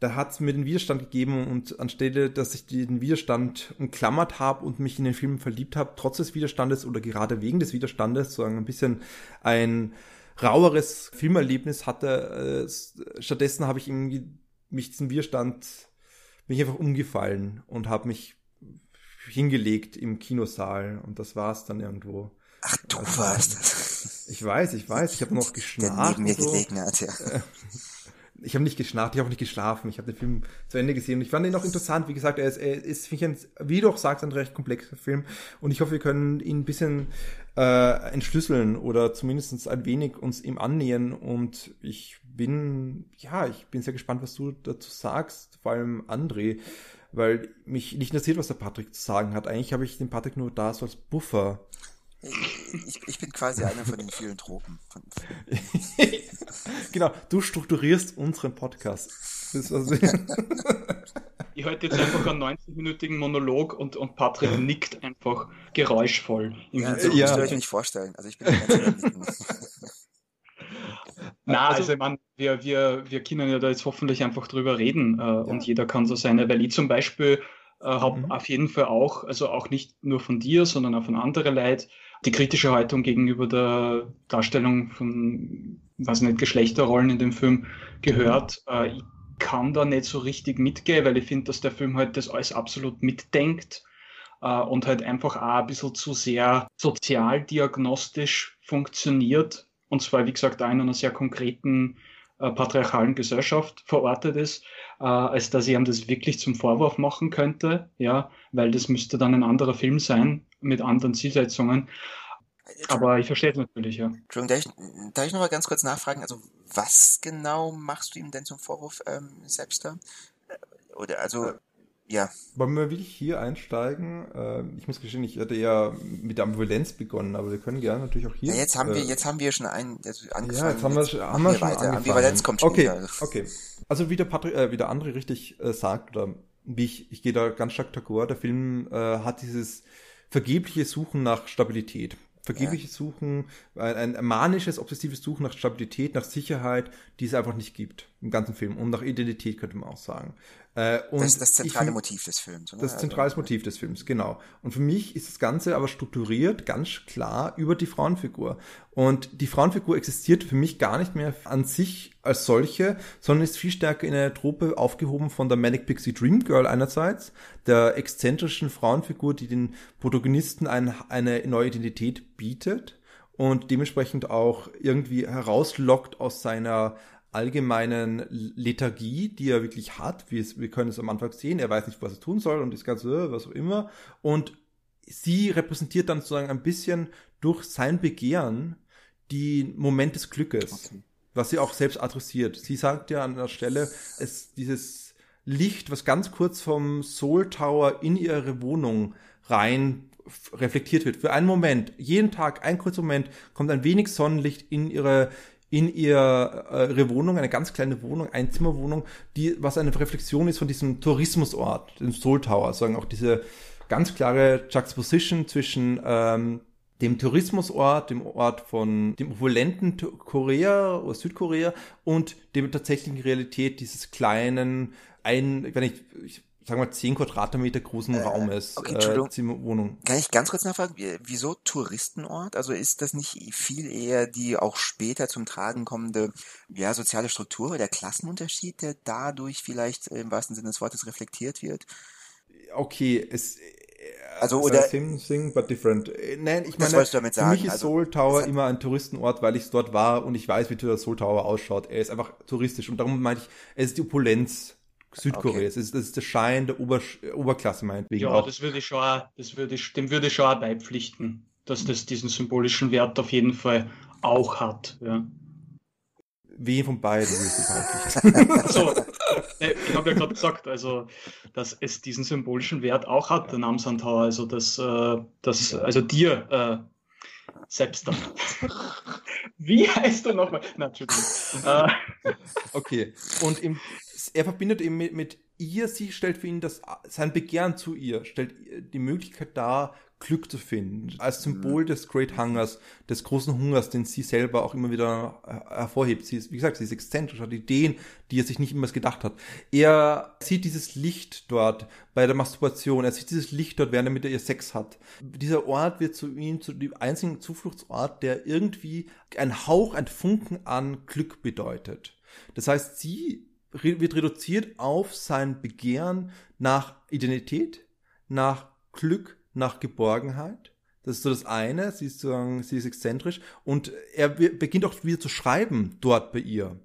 da hat es mir den Widerstand gegeben und anstelle, dass ich den Widerstand umklammert habe und mich in den Film verliebt habe, trotz des Widerstandes oder gerade wegen des Widerstandes, so ein bisschen ein raueres Filmerlebnis hatte. Äh, stattdessen habe ich irgendwie mich diesen Widerstand, mich einfach umgefallen und habe mich hingelegt im Kinosaal und das war es dann irgendwo. Ach, du also, warst das. Ich weiß, ich weiß, ich habe noch geschnarcht. Der neben mir so. gelegen hat, ja. ich habe nicht geschnarcht, ich habe auch nicht geschlafen. Ich habe den Film zu Ende gesehen und ich fand ihn auch interessant. Wie gesagt, er ist, er ist finde ich, ein, wie du auch sagst, ein recht komplexer Film und ich hoffe, wir können ihn ein bisschen äh, entschlüsseln oder zumindest ein wenig uns ihm annähern und ich bin, ja, ich bin sehr gespannt, was du dazu sagst, vor allem André, weil mich nicht interessiert, was der Patrick zu sagen hat. Eigentlich habe ich den Patrick nur da so als Buffer. Ich, ich bin quasi einer von den vielen Tropen. genau, du strukturierst unseren Podcast. ich halte jetzt einfach einen 90-minütigen Monolog und, und Patrick nickt einfach geräuschvoll. ja, so ja. müsst ihr euch nicht vorstellen. Also ich bin Na, also, also ich meine, wir, wir, wir können ja da jetzt hoffentlich einfach drüber reden äh, ja. und jeder kann so seine, weil ich zum Beispiel äh, habe mhm. auf jeden Fall auch, also auch nicht nur von dir, sondern auch von anderen Leuten, die kritische Haltung gegenüber der Darstellung von, was nicht, Geschlechterrollen in dem Film gehört. Äh, ich kann da nicht so richtig mitgehen, weil ich finde, dass der Film halt das alles absolut mitdenkt äh, und halt einfach auch ein bisschen zu sehr sozialdiagnostisch funktioniert. Und zwar, wie gesagt, auch in einer sehr konkreten äh, patriarchalen Gesellschaft verortet ist, äh, als dass ich ihm das wirklich zum Vorwurf machen könnte, ja, weil das müsste dann ein anderer Film sein mit anderen Zielsetzungen. Aber ich verstehe es natürlich, ja. Entschuldigung, darf ich, darf ich noch mal ganz kurz nachfragen? Also, was genau machst du ihm denn zum Vorwurf ähm, selbst da? Äh, oder also, ja. Wollen wir wirklich hier einsteigen? Ähm, ich muss gestehen, ich hatte ja mit der Ambivalenz begonnen, aber wir können gerne natürlich auch hier. Ja, jetzt haben wir, äh, jetzt haben wir schon einen, also angefangen. Ja, jetzt haben wir, jetzt haben wir schon weiter. Angefangen. Ambivalenz kommt schon okay, wieder. Okay, also wie der Patrick, äh, wie der andere richtig äh, sagt, oder wie ich, ich gehe da ganz stark d'accord, der Film äh, hat dieses vergebliche Suchen nach Stabilität vergebliches ja. Suchen, ein, ein, manisches, obsessives Suchen nach Stabilität, nach Sicherheit, die es einfach nicht gibt im ganzen Film. Und nach Identität könnte man auch sagen. Äh, und das ist das zentrale ich, Motiv des Films. Oder? Das zentrales also, Motiv des Films, genau. Und für mich ist das Ganze aber strukturiert ganz klar über die Frauenfigur. Und die Frauenfigur existiert für mich gar nicht mehr an sich als solche, sondern ist viel stärker in einer Truppe aufgehoben von der Manic Pixie Dream Girl einerseits, der exzentrischen Frauenfigur, die den Protagonisten ein, eine neue Identität bietet und dementsprechend auch irgendwie herauslockt aus seiner allgemeinen Lethargie, die er wirklich hat. Wir, wir können es am Anfang sehen, er weiß nicht, was er tun soll und das Ganze, was auch immer. Und sie repräsentiert dann sozusagen ein bisschen durch sein Begehren die Moment des Glückes, okay. was sie auch selbst adressiert. Sie sagt ja an der Stelle, es dieses Licht, was ganz kurz vom Soul Tower in ihre Wohnung rein reflektiert wird. Für einen Moment, jeden Tag, ein kurzer Moment, kommt ein wenig Sonnenlicht in ihre in ihre, äh, ihre Wohnung, eine ganz kleine Wohnung, Einzimmerwohnung, die, was eine Reflexion ist von diesem Tourismusort, dem Soul Tower, sagen auch diese ganz klare Juxtaposition zwischen ähm, dem Tourismusort, dem Ort von dem opulenten Korea oder Südkorea und dem tatsächlichen Realität dieses kleinen, ein, wenn ich, ich sagen wir, 10 Quadratmeter großen äh, Raumes. Okay, Entschuldigung. Äh, Wohnung. Kann ich ganz kurz nachfragen, wieso Touristenort? Also ist das nicht viel eher die auch später zum Tragen kommende ja, soziale Struktur, der Klassenunterschied, der dadurch vielleicht im wahrsten Sinne des Wortes reflektiert wird? Okay, es also oder same thing but different. Äh, nein, ich meine, für mich ist also, Seoul Tower immer ein Touristenort, weil ich dort war und ich weiß, wie der Seoul Tower ausschaut. Er ist einfach touristisch und darum meine ich, es ist die Opulenz Südkoreas. Okay. Das, ist, das ist der Schein der Ober, Oberklasse meinetwegen. Ja, auch. das würde ich schon, das würde ich, dem würde ich schon auch beipflichten, dass das diesen symbolischen Wert auf jeden Fall auch hat. Ja. Wen von beiden willst du beipflichten? so, ich habe ja gerade gesagt, also, dass es diesen symbolischen Wert auch hat, der Namsantauer, also dass, äh, dass also dir äh, selbst dann. Wie heißt du nochmal? Natürlich. Äh, okay. Und im er verbindet eben mit, mit ihr, sie stellt für ihn das, sein Begehren zu ihr, stellt die Möglichkeit dar, Glück zu finden. Als Symbol des Great Hungers, des großen Hungers, den sie selber auch immer wieder hervorhebt. Sie ist, wie gesagt, sie ist exzentrisch, hat Ideen, die er sich nicht immer gedacht hat. Er sieht dieses Licht dort bei der Masturbation, er sieht dieses Licht dort, während er mit ihr Sex hat. Dieser Ort wird zu ihm zu dem einzigen Zufluchtsort, der irgendwie ein Hauch, ein Funken an Glück bedeutet. Das heißt, sie wird reduziert auf sein Begehren nach Identität, nach Glück, nach Geborgenheit. Das ist so das eine, sie ist, sozusagen, sie ist exzentrisch und er beginnt auch wieder zu schreiben dort bei ihr,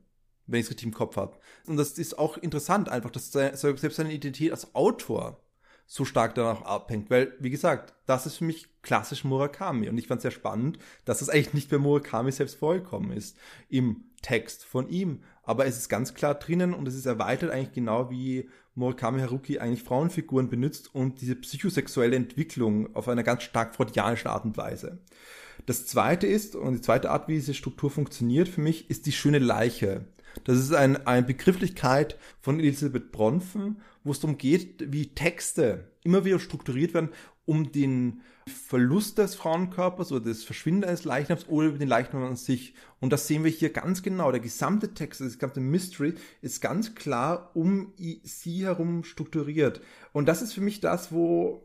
wenn ich es richtig im Kopf habe. Und das ist auch interessant einfach, dass selbst seine Identität als Autor so stark danach abhängt, weil, wie gesagt, das ist für mich klassisch Murakami und ich fand es sehr spannend, dass das eigentlich nicht bei Murakami selbst vorgekommen ist im Text von ihm, aber es ist ganz klar drinnen und es ist erweitert eigentlich genau wie Murakami Haruki eigentlich Frauenfiguren benutzt und diese psychosexuelle Entwicklung auf einer ganz stark freudianischen Art und Weise. Das zweite ist, und die zweite Art, wie diese Struktur funktioniert für mich, ist die schöne Leiche. Das ist ein, eine Begrifflichkeit von Elisabeth Bronfen, wo es darum geht, wie Texte immer wieder strukturiert werden, um den Verlust des Frauenkörpers oder das Verschwinden eines Leichnams oder über den Leichnam an sich. Und das sehen wir hier ganz genau. Der gesamte Text, das gesamte Mystery ist ganz klar um sie herum strukturiert. Und das ist für mich das, wo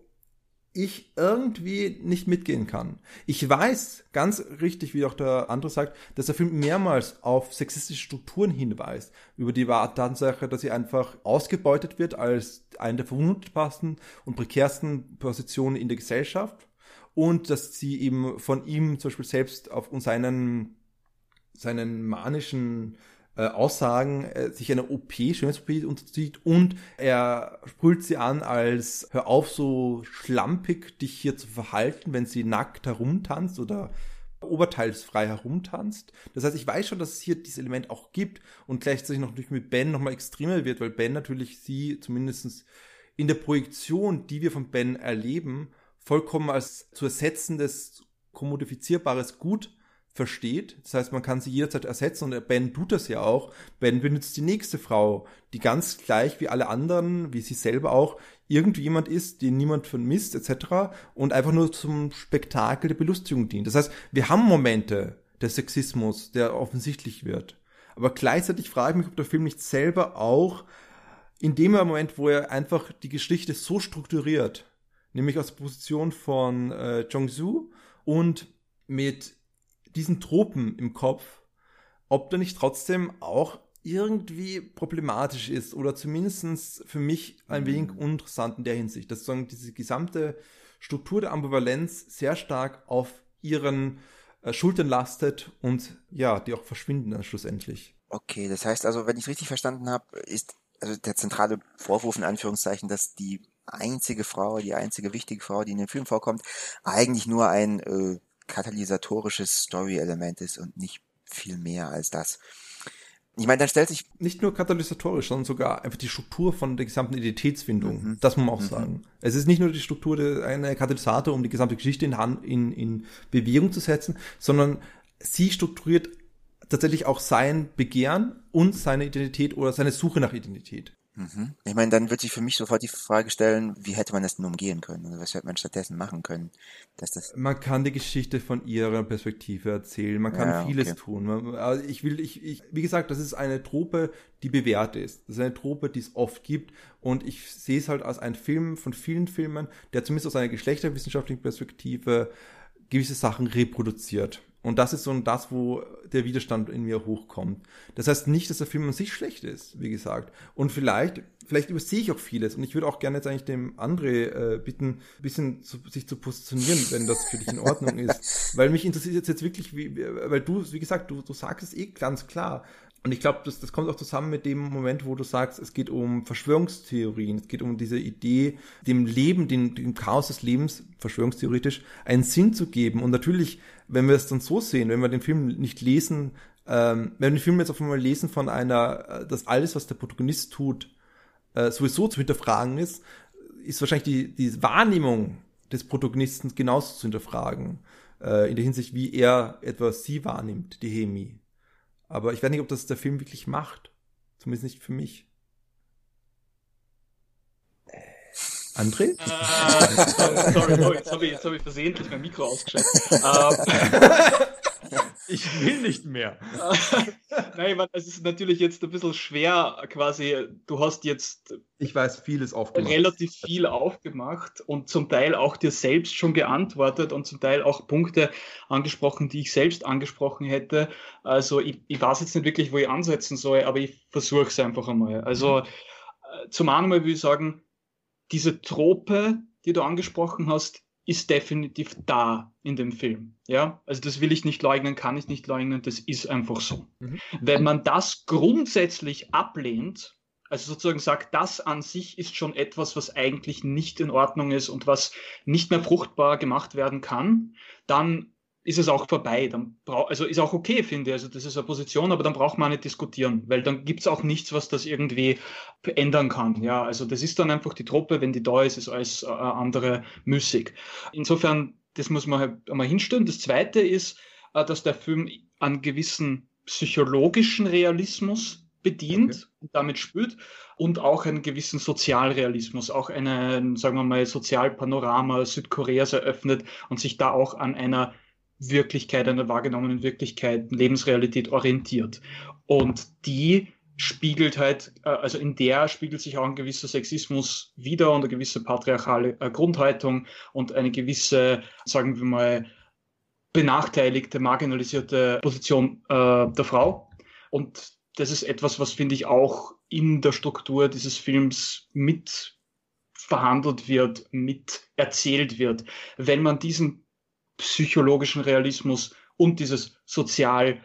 ich irgendwie nicht mitgehen kann. Ich weiß ganz richtig, wie auch der andere sagt, dass der Film mehrmals auf sexistische Strukturen hinweist. Über die Tatsache, dass sie einfach ausgebeutet wird als eine der verwundbarsten und prekärsten Positionen in der Gesellschaft. Und dass sie eben von ihm zum Beispiel selbst auf seinen, seinen manischen äh, Aussagen äh, sich einer OP, Schönheits-OP unterzieht und er sprüht sie an als hör auf so schlampig dich hier zu verhalten, wenn sie nackt herumtanzt oder oberteilsfrei herumtanzt. Das heißt, ich weiß schon, dass es hier dieses Element auch gibt und gleichzeitig noch durch mit Ben nochmal extremer wird, weil Ben natürlich sie zumindest in der Projektion, die wir von Ben erleben, vollkommen als zu ersetzendes, kommodifizierbares Gut versteht. Das heißt, man kann sie jederzeit ersetzen und Ben tut das ja auch. Ben benutzt die nächste Frau, die ganz gleich wie alle anderen, wie sie selber auch, irgendjemand ist, den niemand vermisst etc. und einfach nur zum Spektakel der Belustigung dient. Das heißt, wir haben Momente des Sexismus, der offensichtlich wird. Aber gleichzeitig frage ich mich, ob der Film nicht selber auch in dem Moment, wo er einfach die Geschichte so strukturiert, nämlich aus der Position von äh, Jong-Soo und mit diesen Tropen im Kopf, ob der nicht trotzdem auch irgendwie problematisch ist oder zumindest für mich ein wenig mhm. uninteressant in der Hinsicht, dass sozusagen diese gesamte Struktur der Ambivalenz sehr stark auf ihren äh, Schultern lastet und ja, die auch verschwinden dann schlussendlich. Okay, das heißt also, wenn ich richtig verstanden habe, ist also der zentrale Vorwurf in Anführungszeichen, dass die einzige Frau, die einzige wichtige Frau, die in dem Film vorkommt, eigentlich nur ein äh, katalysatorisches Story-Element ist und nicht viel mehr als das. Ich meine, dann stellt sich. Nicht nur katalysatorisch, sondern sogar einfach die Struktur von der gesamten Identitätsfindung. Mhm. Das muss man auch mhm. sagen. Es ist nicht nur die Struktur der, eine Katalysator, um die gesamte Geschichte in, Hand, in, in Bewegung zu setzen, sondern sie strukturiert tatsächlich auch sein Begehren und seine Identität oder seine Suche nach Identität. Mhm. Ich meine, dann wird sich für mich sofort die Frage stellen, wie hätte man das denn umgehen können? Also was hätte man stattdessen machen können? Dass das man kann die Geschichte von ihrer Perspektive erzählen, man kann ja, vieles okay. tun. Man, also ich will, ich, ich, wie gesagt, das ist eine Trope, die bewährt ist. Das ist eine Trope, die es oft gibt. Und ich sehe es halt als einen Film von vielen Filmen, der zumindest aus einer geschlechterwissenschaftlichen Perspektive gewisse Sachen reproduziert. Und das ist so das, wo der Widerstand in mir hochkommt. Das heißt nicht, dass der Film an sich schlecht ist, wie gesagt. Und vielleicht, vielleicht übersehe ich auch vieles. Und ich würde auch gerne jetzt eigentlich dem André äh, bitten, ein bisschen zu, sich zu positionieren, wenn das für dich in Ordnung ist. Weil mich interessiert jetzt, jetzt wirklich, wie, weil du, wie gesagt, du, du sagst es eh ganz klar. Und ich glaube, das, das kommt auch zusammen mit dem Moment, wo du sagst, es geht um Verschwörungstheorien, es geht um diese Idee, dem Leben, dem, dem Chaos des Lebens, verschwörungstheoretisch, einen Sinn zu geben. Und natürlich, wenn wir es dann so sehen, wenn wir den Film nicht lesen, ähm, wenn wir den Film jetzt auf einmal lesen von einer, äh, dass alles, was der Protagonist tut, äh, sowieso zu hinterfragen ist, ist wahrscheinlich die, die Wahrnehmung des Protagonisten genauso zu hinterfragen, äh, in der Hinsicht, wie er etwas sie wahrnimmt, die Hemi. Aber ich weiß nicht, ob das der Film wirklich macht. Zumindest nicht für mich. André? Uh, sorry, sorry, jetzt habe ich, hab ich versehentlich mein Mikro ausgeschaltet. Ähm, ich will nicht mehr. Nein, meine, es ist natürlich jetzt ein bisschen schwer, quasi, du hast jetzt ich weiß vieles aufgemacht. relativ viel aufgemacht und zum Teil auch dir selbst schon geantwortet und zum Teil auch Punkte angesprochen, die ich selbst angesprochen hätte. Also ich, ich weiß jetzt nicht wirklich, wo ich ansetzen soll, aber ich versuche es einfach einmal. Also mhm. zum einen mal will ich sagen, diese Trope, die du angesprochen hast, ist definitiv da in dem Film. Ja, also das will ich nicht leugnen, kann ich nicht leugnen, das ist einfach so. Mhm. Wenn man das grundsätzlich ablehnt, also sozusagen sagt, das an sich ist schon etwas, was eigentlich nicht in Ordnung ist und was nicht mehr fruchtbar gemacht werden kann, dann ist es auch vorbei. Dann also ist auch okay, finde ich. Also das ist eine Position, aber dann braucht man nicht diskutieren, weil dann gibt es auch nichts, was das irgendwie ändern kann. Ja, also das ist dann einfach die Truppe, wenn die da ist, ist alles äh, andere müßig. Insofern, das muss man halt einmal hinstellen. Das zweite ist, äh, dass der Film einen gewissen psychologischen Realismus bedient okay. und damit spürt und auch einen gewissen Sozialrealismus, auch einen, sagen wir mal, Sozialpanorama Südkoreas eröffnet und sich da auch an einer Wirklichkeit, einer wahrgenommenen Wirklichkeit, Lebensrealität orientiert. Und die spiegelt halt, äh, also in der spiegelt sich auch ein gewisser Sexismus wieder und eine gewisse patriarchale äh, Grundhaltung und eine gewisse, sagen wir mal, benachteiligte, marginalisierte Position äh, der Frau. Und das ist etwas, was finde ich auch in der Struktur dieses Films mit verhandelt wird, mit erzählt wird. Wenn man diesen psychologischen Realismus und dieses sozial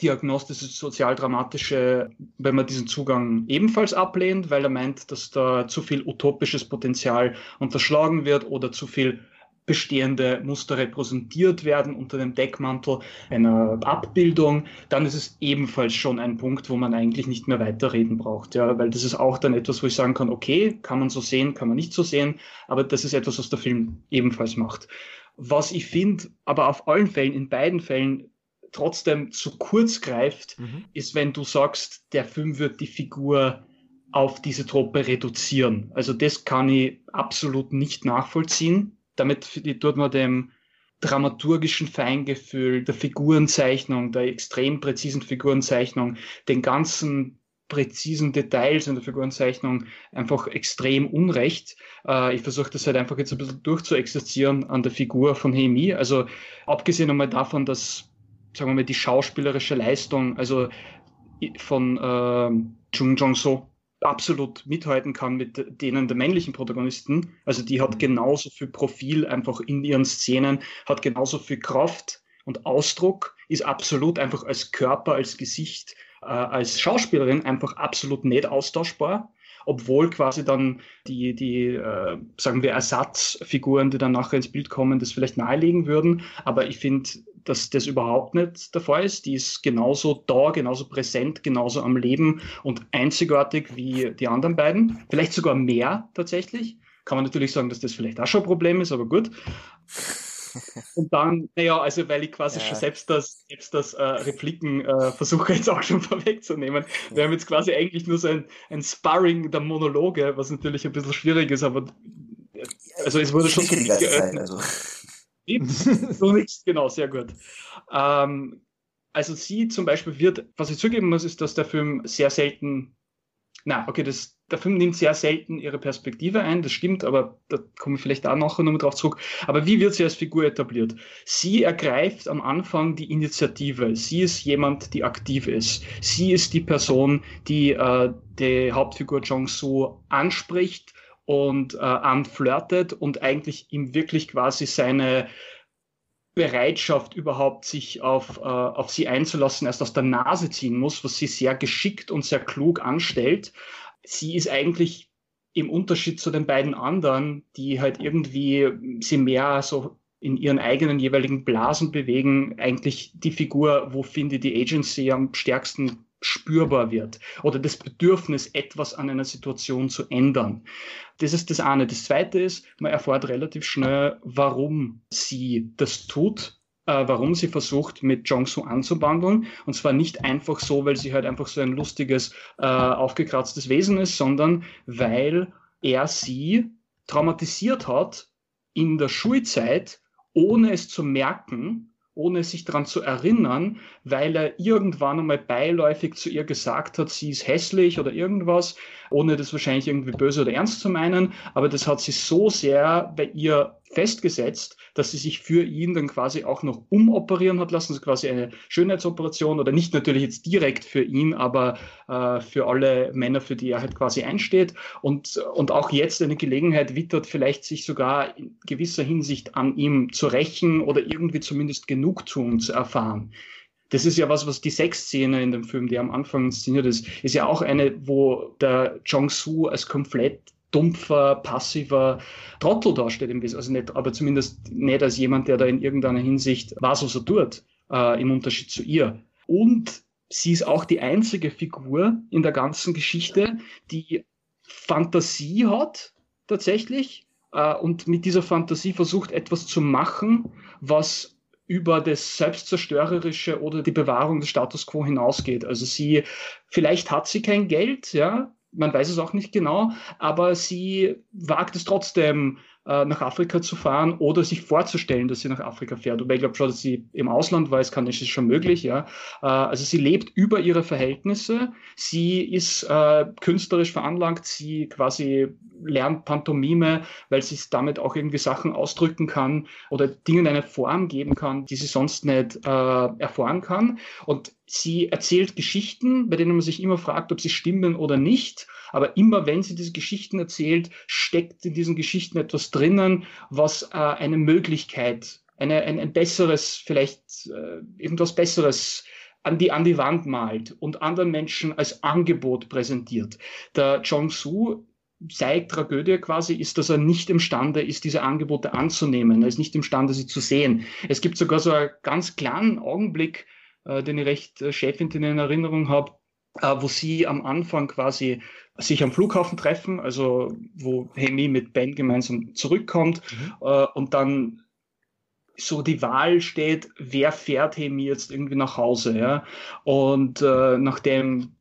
diagnostische, sozialdramatische, wenn man diesen Zugang ebenfalls ablehnt, weil er meint, dass da zu viel utopisches Potenzial unterschlagen wird oder zu viel bestehende Muster repräsentiert werden unter dem Deckmantel einer Abbildung, dann ist es ebenfalls schon ein Punkt, wo man eigentlich nicht mehr weiterreden braucht. Ja, weil das ist auch dann etwas, wo ich sagen kann, okay, kann man so sehen, kann man nicht so sehen, aber das ist etwas, was der Film ebenfalls macht. Was ich finde, aber auf allen Fällen, in beiden Fällen trotzdem zu kurz greift, mhm. ist, wenn du sagst, der Film wird die Figur auf diese Truppe reduzieren. Also das kann ich absolut nicht nachvollziehen. Damit tut man dem dramaturgischen Feingefühl, der Figurenzeichnung, der extrem präzisen Figurenzeichnung, den ganzen präzisen Details in der Figurenzeichnung einfach extrem unrecht. Äh, ich versuche das halt einfach jetzt ein bisschen durchzuexerzieren an der Figur von Heimi. Also abgesehen einmal davon, dass, sagen wir mal, die schauspielerische Leistung, also von äh, Chung Jong-so absolut mithalten kann mit denen der männlichen Protagonisten. Also die hat genauso viel Profil einfach in ihren Szenen, hat genauso viel Kraft und Ausdruck, ist absolut einfach als Körper, als Gesicht äh, als Schauspielerin einfach absolut nicht austauschbar, obwohl quasi dann die, die äh, sagen wir, Ersatzfiguren, die dann nachher ins Bild kommen, das vielleicht nahelegen würden. Aber ich finde, dass das überhaupt nicht der Fall ist. Die ist genauso da, genauso präsent, genauso am Leben und einzigartig wie die anderen beiden. Vielleicht sogar mehr tatsächlich. Kann man natürlich sagen, dass das vielleicht auch schon ein Problem ist, aber gut. Und dann, naja, also weil ich quasi ja. schon selbst das, selbst das äh, Repliken äh, versuche jetzt auch schon vorwegzunehmen. Ja. Wir haben jetzt quasi eigentlich nur so ein, ein Sparring der Monologe, was natürlich ein bisschen schwierig ist, aber also es wurde schon so die Zeit, also. so nichts, genau, sehr gut. Ähm, also sie zum Beispiel wird, was ich zugeben muss, ist, dass der Film sehr selten, na, okay, das, der Film nimmt sehr selten ihre Perspektive ein, das stimmt, aber da komme ich vielleicht auch nachher nochmal drauf zurück. Aber wie wird sie als Figur etabliert? Sie ergreift am Anfang die Initiative. Sie ist jemand, die aktiv ist. Sie ist die Person, die äh, die Hauptfigur Jong Soo anspricht und äh, anflirtet und eigentlich ihm wirklich quasi seine Bereitschaft überhaupt sich auf, äh, auf sie einzulassen erst aus der Nase ziehen muss, was sie sehr geschickt und sehr klug anstellt. Sie ist eigentlich im Unterschied zu den beiden anderen, die halt irgendwie sie mehr so in ihren eigenen jeweiligen Blasen bewegen, eigentlich die Figur, wo finde die Agency am stärksten spürbar wird oder das Bedürfnis, etwas an einer Situation zu ändern. Das ist das eine. Das zweite ist, man erfährt relativ schnell, warum sie das tut, äh, warum sie versucht, mit Jong-Soo anzubandeln. Und zwar nicht einfach so, weil sie halt einfach so ein lustiges, äh, aufgekratztes Wesen ist, sondern weil er sie traumatisiert hat in der Schulzeit, ohne es zu merken ohne sich daran zu erinnern, weil er irgendwann einmal beiläufig zu ihr gesagt hat, sie ist hässlich oder irgendwas, ohne das wahrscheinlich irgendwie böse oder ernst zu meinen. Aber das hat sie so sehr bei ihr festgesetzt, dass sie sich für ihn dann quasi auch noch umoperieren hat lassen, also quasi eine Schönheitsoperation oder nicht natürlich jetzt direkt für ihn, aber äh, für alle Männer, für die er halt quasi einsteht und, und auch jetzt eine Gelegenheit wittert, vielleicht sich sogar in gewisser Hinsicht an ihm zu rächen oder irgendwie zumindest Genugtuung zu erfahren. Das ist ja was, was die Sexszene in dem Film, die am Anfang inszeniert ist, ist ja auch eine, wo der Jong-Soo als komplett dumpfer, passiver Trottel dasteht im Also nicht, aber zumindest nicht als jemand, der da in irgendeiner Hinsicht was, was er tut, äh, im Unterschied zu ihr. Und sie ist auch die einzige Figur in der ganzen Geschichte, die Fantasie hat, tatsächlich, äh, und mit dieser Fantasie versucht, etwas zu machen, was über das Selbstzerstörerische oder die Bewahrung des Status quo hinausgeht. Also sie, vielleicht hat sie kein Geld, ja, man weiß es auch nicht genau, aber sie wagt es trotzdem, äh, nach Afrika zu fahren oder sich vorzustellen, dass sie nach Afrika fährt. Wobei ich glaube schon, dass sie im Ausland war, es kann, ist schon möglich, ja. Äh, also sie lebt über ihre Verhältnisse, sie ist äh, künstlerisch veranlagt, sie quasi lernt Pantomime, weil sie damit auch irgendwie Sachen ausdrücken kann oder Dingen eine Form geben kann, die sie sonst nicht erfahren kann. Und sie erzählt Geschichten, bei denen man sich immer fragt, ob sie stimmen oder nicht. Aber immer wenn sie diese Geschichten erzählt, steckt in diesen Geschichten etwas drinnen, was äh, eine Möglichkeit, eine, ein, ein besseres, vielleicht äh, irgendwas Besseres an die, an die Wand malt und anderen Menschen als Angebot präsentiert. Der Jong-Soo sei Tragödie quasi ist, dass er nicht imstande ist, diese Angebote anzunehmen. Er ist nicht imstande, sie zu sehen. Es gibt sogar so einen ganz kleinen Augenblick, den ich recht äh, schäfend in Erinnerung habe, äh, wo sie am Anfang quasi sich am Flughafen treffen, also wo Hemi mit Ben gemeinsam zurückkommt mhm. äh, und dann so die Wahl steht, wer fährt Hemi jetzt irgendwie nach Hause, ja? Und äh, nachdem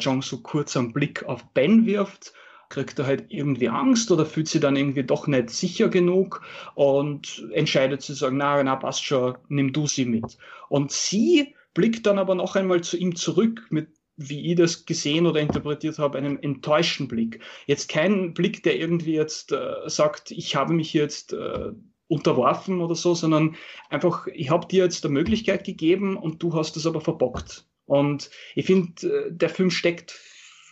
Jong so kurz einen Blick auf Ben wirft, kriegt er halt irgendwie Angst oder fühlt sich dann irgendwie doch nicht sicher genug und entscheidet zu sagen, na, na, passt schon, nimm du sie mit. Und sie blickt dann aber noch einmal zu ihm zurück mit wie ich das gesehen oder interpretiert habe, einen enttäuschten Blick. Jetzt kein Blick, der irgendwie jetzt äh, sagt, ich habe mich jetzt äh, unterworfen oder so, sondern einfach, ich habe dir jetzt eine Möglichkeit gegeben und du hast es aber verbockt. Und ich finde, äh, der Film steckt,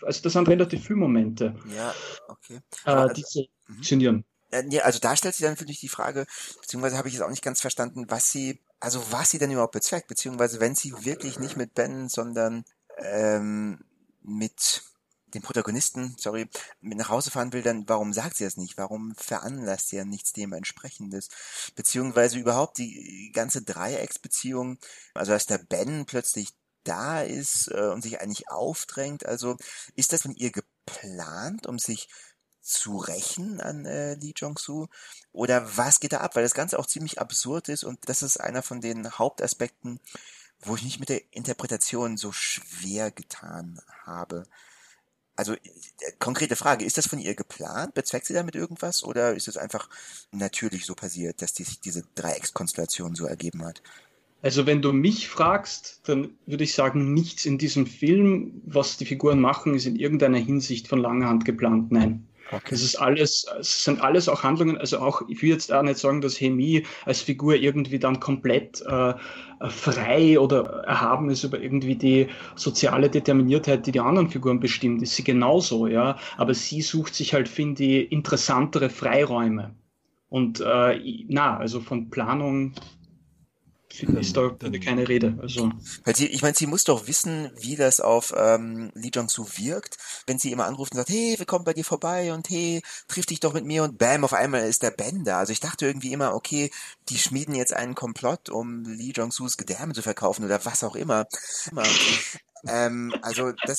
also das sind relativ viele Momente. Ja, okay. Äh, also, die funktionieren. Äh, ja, also da stellt sich dann natürlich die Frage, beziehungsweise habe ich es auch nicht ganz verstanden, was sie, also was sie denn überhaupt bezweckt, beziehungsweise wenn sie wirklich nicht mit Ben, sondern ähm, mit dem Protagonisten, sorry, mit nach Hause fahren will, dann warum sagt sie das nicht? Warum veranlasst sie ja nichts dementsprechendes? Beziehungsweise überhaupt die ganze Dreiecksbeziehung, also dass der Ben plötzlich da ist äh, und sich eigentlich aufdrängt, also ist das von ihr geplant, um sich zu rächen an äh, Lee Jong-soo? Oder was geht da ab? Weil das Ganze auch ziemlich absurd ist und das ist einer von den Hauptaspekten, wo ich mich mit der Interpretation so schwer getan habe. Also äh, konkrete Frage, ist das von ihr geplant? Bezweckt sie damit irgendwas? Oder ist es einfach natürlich so passiert, dass die, sich diese Dreieckskonstellation so ergeben hat? Also wenn du mich fragst, dann würde ich sagen, nichts in diesem Film, was die Figuren machen, ist in irgendeiner Hinsicht von langer Hand geplant. Nein. Okay. Das ist alles, es sind alles auch Handlungen, also auch, ich will jetzt auch nicht sagen, dass Hemi als Figur irgendwie dann komplett äh, frei oder erhaben ist über irgendwie die soziale Determiniertheit, die die anderen Figuren bestimmt, ist sie genauso, ja. Aber sie sucht sich halt, finde ich, interessantere Freiräume. Und äh, na, also von Planung ist da keine Rede. Also. Weil sie, ich meine, sie muss doch wissen, wie das auf ähm, Lee Jong-soo wirkt, wenn sie immer anruft und sagt, hey, wir kommen bei dir vorbei und hey, triff dich doch mit mir und bam, auf einmal ist der Ben da. Also ich dachte irgendwie immer, okay, die schmieden jetzt einen Komplott, um Lee Jong-soos Gedärme zu verkaufen oder was auch immer. Ähm, also das.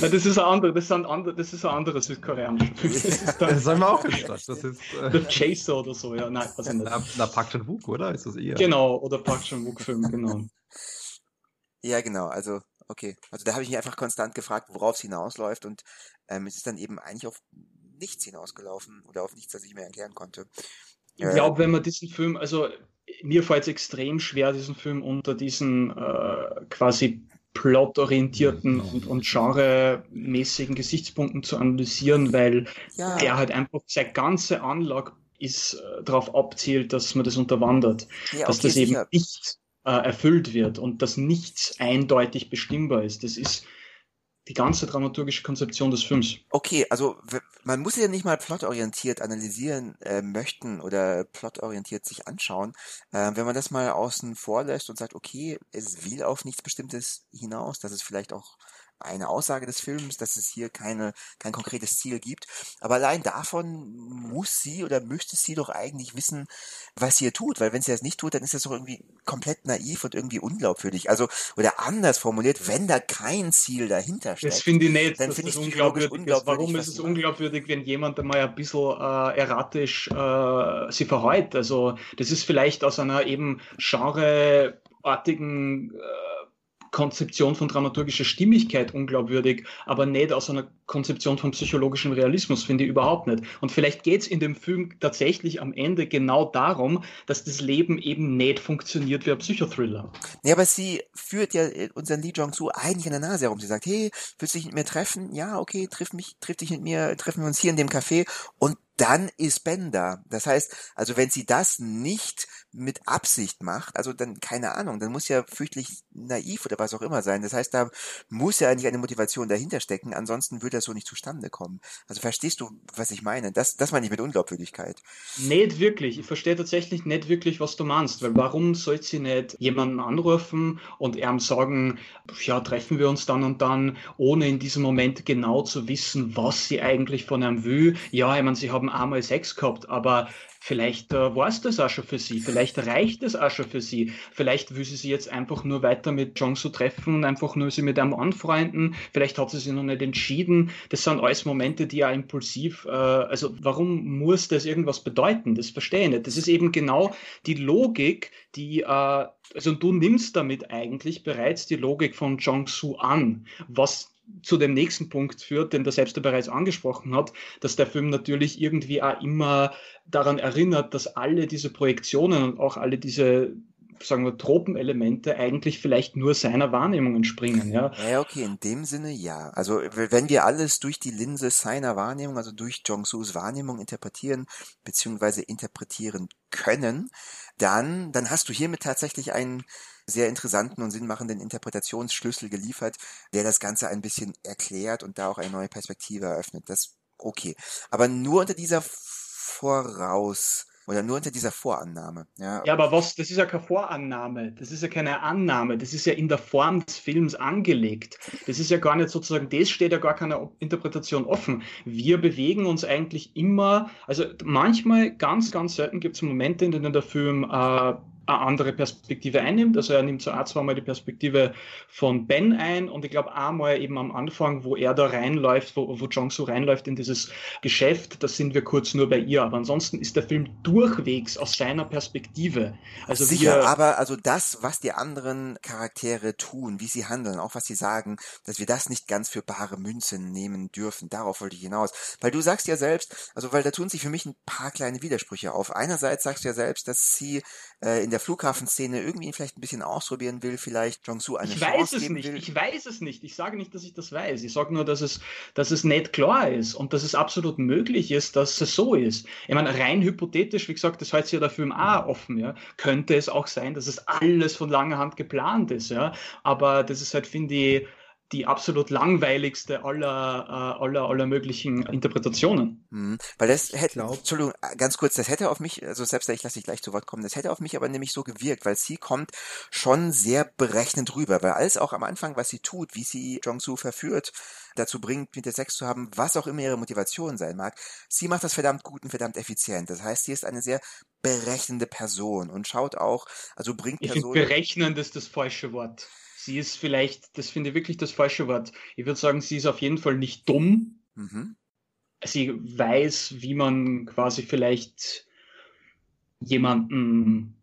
Na, das ist ein anderes, das ist ein anderes, das ist ein anderes südkoreanisches. Das, ist das haben wir auch gesagt. Das ist äh, The Chaser oder so, ja. Nein, was nicht. Na, na Park Chan Wook, oder? Ist das eher? Genau, oder Park Chan Wook Film, genau. Ja, genau. Also okay. Also da habe ich mich einfach konstant gefragt, worauf es hinausläuft und ähm, es ist dann eben eigentlich auf nichts hinausgelaufen oder auf nichts, das ich mir erklären konnte. Ich glaube, wenn man diesen Film, also mir fällt es extrem schwer, diesen Film unter diesen äh, quasi plotorientierten und, und genremäßigen Gesichtspunkten zu analysieren, weil ja. er halt einfach seine ganze Anlage ist äh, darauf abzielt, dass man das unterwandert, ja, dass okay, das eben nicht äh, erfüllt wird und dass nichts eindeutig bestimmbar ist. Das ist die ganze dramaturgische Konzeption des Films. Okay, also man muss ja nicht mal plotorientiert analysieren äh, möchten oder plotorientiert sich anschauen. Äh, wenn man das mal außen vor lässt und sagt, okay, es will auf nichts Bestimmtes hinaus, dass es vielleicht auch eine Aussage des Films, dass es hier keine, kein konkretes Ziel gibt. Aber allein davon muss sie oder müsste sie doch eigentlich wissen, was sie hier tut, weil wenn sie das nicht tut, dann ist das doch irgendwie komplett naiv und irgendwie unglaubwürdig. Also, oder anders formuliert, wenn da kein Ziel dahinter steckt. Das finde ich nicht, dann finde ich unglaubwürdig, unglaubwürdig Warum ist es unglaubwürdig, wenn jemand einmal ein bisschen äh, erratisch äh, sie verhält? Also, das ist vielleicht aus einer eben genreartigen äh, Konzeption von dramaturgischer Stimmigkeit unglaubwürdig, aber nicht aus einer Konzeption von psychologischem Realismus, finde ich überhaupt nicht. Und vielleicht geht es in dem Film tatsächlich am Ende genau darum, dass das Leben eben nicht funktioniert wie ein Psychothriller. Ja, aber sie führt ja unseren Lee Jong-soo eigentlich an der Nase herum. Sie sagt, hey, willst du dich mit mir treffen? Ja, okay, triff mich, triff dich mit mir, treffen wir uns hier in dem Café. Und dann ist Ben da. Das heißt, also wenn sie das nicht mit Absicht macht, also dann keine Ahnung, dann muss ja fürchtlich naiv oder was auch immer sein. Das heißt, da muss ja eigentlich eine Motivation dahinter stecken, ansonsten würde das so nicht zustande kommen. Also verstehst du, was ich meine? Das, das meine ich mit Unglaubwürdigkeit. Nicht wirklich. Ich verstehe tatsächlich nicht wirklich, was du meinst, weil warum soll sie nicht jemanden anrufen und ihm sagen, ja, treffen wir uns dann und dann, ohne in diesem Moment genau zu wissen, was sie eigentlich von ihm will. Ja, ich meine, sie haben haben einmal Sex gehabt, aber vielleicht äh, war es das auch schon für sie, vielleicht reicht es auch schon für sie, vielleicht will sie sich jetzt einfach nur weiter mit Jongsu treffen und einfach nur sie mit einem anfreunden, vielleicht hat sie sich noch nicht entschieden, das sind alles Momente, die ja impulsiv, äh, also warum muss das irgendwas bedeuten, das verstehe ich nicht, das ist eben genau die Logik, die, äh, also du nimmst damit eigentlich bereits die Logik von Jongsu an, was zu dem nächsten Punkt führt, den der selbst bereits angesprochen hat, dass der Film natürlich irgendwie auch immer daran erinnert, dass alle diese Projektionen und auch alle diese sagen wir, Tropenelemente eigentlich vielleicht nur seiner Wahrnehmung entspringen, ja. Ja, okay, in dem Sinne ja. Also wenn wir alles durch die Linse seiner Wahrnehmung, also durch Jong-Sus Wahrnehmung interpretieren, beziehungsweise interpretieren können, dann, dann hast du hiermit tatsächlich einen sehr interessanten und sinnmachenden Interpretationsschlüssel geliefert, der das Ganze ein bisschen erklärt und da auch eine neue Perspektive eröffnet. Das okay. Aber nur unter dieser Voraus oder nur unter dieser Vorannahme. Ja. ja, aber was, das ist ja keine Vorannahme, das ist ja keine Annahme, das ist ja in der Form des Films angelegt. Das ist ja gar nicht sozusagen, das steht ja gar keiner Interpretation offen. Wir bewegen uns eigentlich immer, also manchmal, ganz, ganz selten gibt es Momente, in denen der Film äh, eine andere Perspektive einnimmt. Also er nimmt so ein, zweimal die Perspektive von Ben ein und ich glaube einmal eben am Anfang, wo er da reinläuft, wo, wo Jong-Soo reinläuft in dieses Geschäft, da sind wir kurz nur bei ihr. Aber ansonsten ist der Film durchwegs aus seiner Perspektive. Also Sicher, aber also das, was die anderen Charaktere tun, wie sie handeln, auch was sie sagen, dass wir das nicht ganz für bare Münze nehmen dürfen. Darauf wollte ich hinaus. Weil du sagst ja selbst, also weil da tun sich für mich ein paar kleine Widersprüche auf. Einerseits sagst du ja selbst, dass sie äh, in der Flughafenszene irgendwie vielleicht ein bisschen ausprobieren will, vielleicht Jong-Soo eine ich Chance weiß es geben nicht. will. Ich weiß es nicht. Ich sage nicht, dass ich das weiß. Ich sage nur, dass es, dass es nicht klar ist und dass es absolut möglich ist, dass es so ist. Ich meine, rein hypothetisch, wie gesagt, das heißt ja der Film auch offen, ja, könnte es auch sein, dass es alles von langer Hand geplant ist, ja. Aber das ist halt, finde ich, die absolut langweiligste aller, äh, aller, aller möglichen Interpretationen. Mhm. Weil das hätte, glaub, Entschuldigung, äh, ganz kurz, das hätte auf mich, also selbst ich lasse dich gleich zu Wort kommen, das hätte auf mich aber nämlich so gewirkt, weil sie kommt schon sehr berechnend rüber, weil alles auch am Anfang, was sie tut, wie sie Jong-Soo verführt, dazu bringt, mit der Sex zu haben, was auch immer ihre Motivation sein mag, sie macht das verdammt gut und verdammt effizient. Das heißt, sie ist eine sehr berechnende Person und schaut auch, also bringt ich Personen... berechnend ist das falsche Wort sie ist vielleicht, das finde ich wirklich das falsche Wort. Ich würde sagen, sie ist auf jeden Fall nicht dumm. Mhm. Sie weiß, wie man quasi vielleicht jemanden,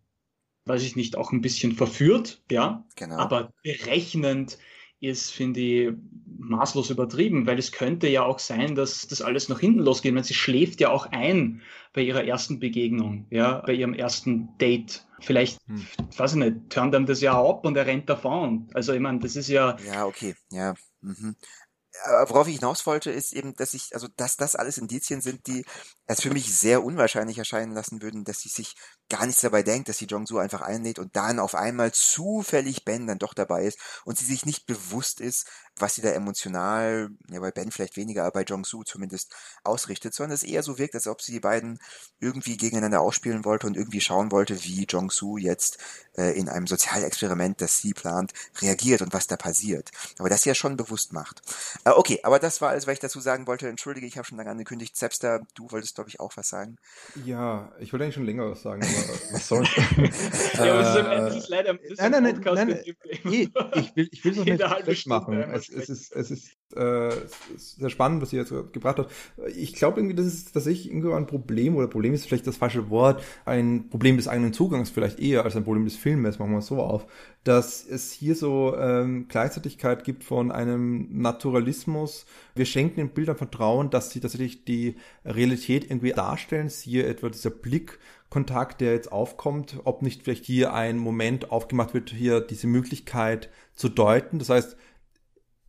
weiß ich nicht, auch ein bisschen verführt, ja. Genau. Aber berechnend ist, finde ich, maßlos übertrieben, weil es könnte ja auch sein, dass das alles nach hinten losgeht. Meine, sie schläft ja auch ein bei ihrer ersten Begegnung, ja, bei ihrem ersten Date. Vielleicht, hm. weiß ich nicht, turnt ihm das ja ab und er rennt davon. Also ich meine, das ist ja. Ja, okay, ja. Mhm. Worauf ich hinaus wollte, ist eben, dass ich, also dass das alles Indizien sind, die es für mich sehr unwahrscheinlich erscheinen lassen würden, dass sie sich gar nichts dabei denkt, dass sie Jong-Soo einfach einlädt und dann auf einmal zufällig Ben dann doch dabei ist und sie sich nicht bewusst ist, was sie da emotional, ja bei Ben vielleicht weniger, aber bei Jong-Soo zumindest ausrichtet, sondern es eher so wirkt, als ob sie die beiden irgendwie gegeneinander ausspielen wollte und irgendwie schauen wollte, wie Jong-Soo jetzt äh, in einem Sozialexperiment, das sie plant, reagiert und was da passiert. Aber das ja schon bewusst macht. Äh, okay, aber das war alles, was ich dazu sagen wollte. Entschuldige, ich habe schon lange angekündigt. Zepster, du wolltest, glaube ich, auch was sagen. Ja, ich wollte eigentlich schon länger was sagen, was soll's. ja, ist, leider das ist nein, nein, nein, nein, nein, ich will, ich will es nicht schlecht machen. Es, es, ist, es ist äh, sehr spannend, was ihr jetzt gebracht habt. Ich glaube irgendwie, das ist tatsächlich irgendwie ein Problem, oder Problem ist vielleicht das falsche Wort, ein Problem des eigenen Zugangs vielleicht eher als ein Problem des Filmes, machen wir es so auf, dass es hier so ähm, Gleichzeitigkeit gibt von einem Naturalismus. Wir schenken den Bildern Vertrauen, dass sie tatsächlich die Realität irgendwie darstellen. Siehe etwa dieser Blickkontakt, der jetzt aufkommt, ob nicht vielleicht hier ein Moment aufgemacht wird, hier diese Möglichkeit zu deuten. Das heißt,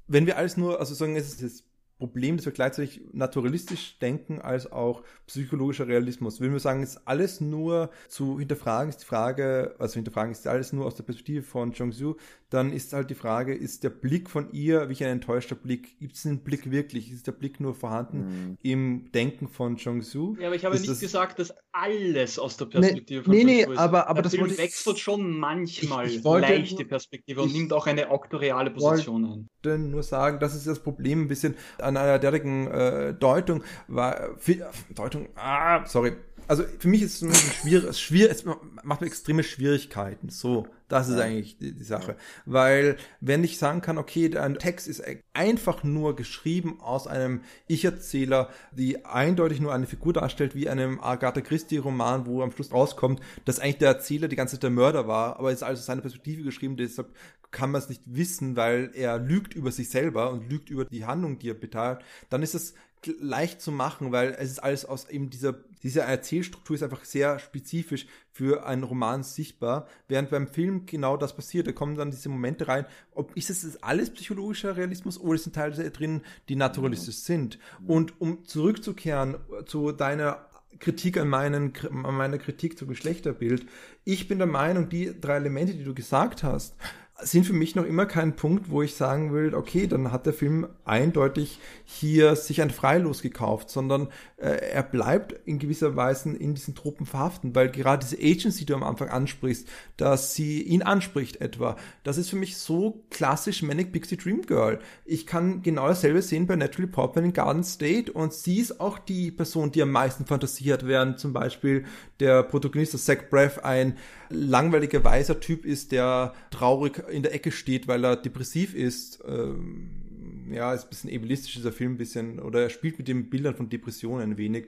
wenn wir alles nur, also sagen, es ist Problem, dass wir gleichzeitig naturalistisch denken als auch psychologischer Realismus. Wenn wir sagen, es ist alles nur zu hinterfragen, ist die Frage, also hinterfragen ist alles nur aus der Perspektive von Jong-Soo, dann ist halt die Frage, ist der Blick von ihr wirklich ein enttäuschter Blick? Gibt es den Blick wirklich? Ist der Blick nur vorhanden mhm. im Denken von Jong-Soo? Ja, aber ich habe ist nicht das... gesagt, dass alles aus der Perspektive nee, von nee, nee, ist. aber, aber der das Film wollte wechselt schon manchmal ich, ich wollte, leicht die Perspektive und nimmt auch eine auktoriale Position ein. Ich wollte nur sagen, das ist das Problem ein bisschen an einer derartigen äh, Deutung, war, viel, Deutung, ah, sorry, also für mich ist es schwierig, schwierig, es macht mir extreme Schwierigkeiten. So, das ist eigentlich die, die Sache. Ja. Weil, wenn ich sagen kann, okay, ein Text ist einfach nur geschrieben aus einem Ich-Erzähler, die eindeutig nur eine Figur darstellt, wie einem Agatha Christie-Roman, wo am Schluss rauskommt, dass eigentlich der Erzähler die ganze Zeit der Mörder war, aber es ist also seine Perspektive geschrieben, deshalb kann man es nicht wissen, weil er lügt über sich selber und lügt über die Handlung, die er beteiligt, dann ist es leicht zu machen, weil es ist alles aus eben dieser, diese Erzählstruktur ist einfach sehr spezifisch für einen Roman sichtbar, während beim Film genau das passiert. Da kommen dann diese Momente rein, ob ist es alles psychologischer Realismus oder sind Teile drin, die naturalistisch sind. Und um zurückzukehren zu deiner Kritik an, meinen, an meiner Kritik zum Geschlechterbild. Ich bin der Meinung, die drei Elemente, die du gesagt hast, sind für mich noch immer kein Punkt, wo ich sagen will, okay, dann hat der Film eindeutig hier sich ein Freilos gekauft, sondern äh, er bleibt in gewisser Weise in diesen Truppen verhaften, weil gerade diese Agency, die du am Anfang ansprichst, dass sie ihn anspricht etwa, das ist für mich so klassisch Manic Pixie Dream Girl. Ich kann genau dasselbe sehen bei Natalie Portman in Garden State und sie ist auch die Person, die am meisten fantasiert, während zum Beispiel der Protagonist, Zach Braff, ein langweiliger weiser Typ ist, der traurig in der Ecke steht, weil er depressiv ist. Ähm, ja, ist ein bisschen ableistisch, dieser Film, ein bisschen, oder er spielt mit den Bildern von Depressionen ein wenig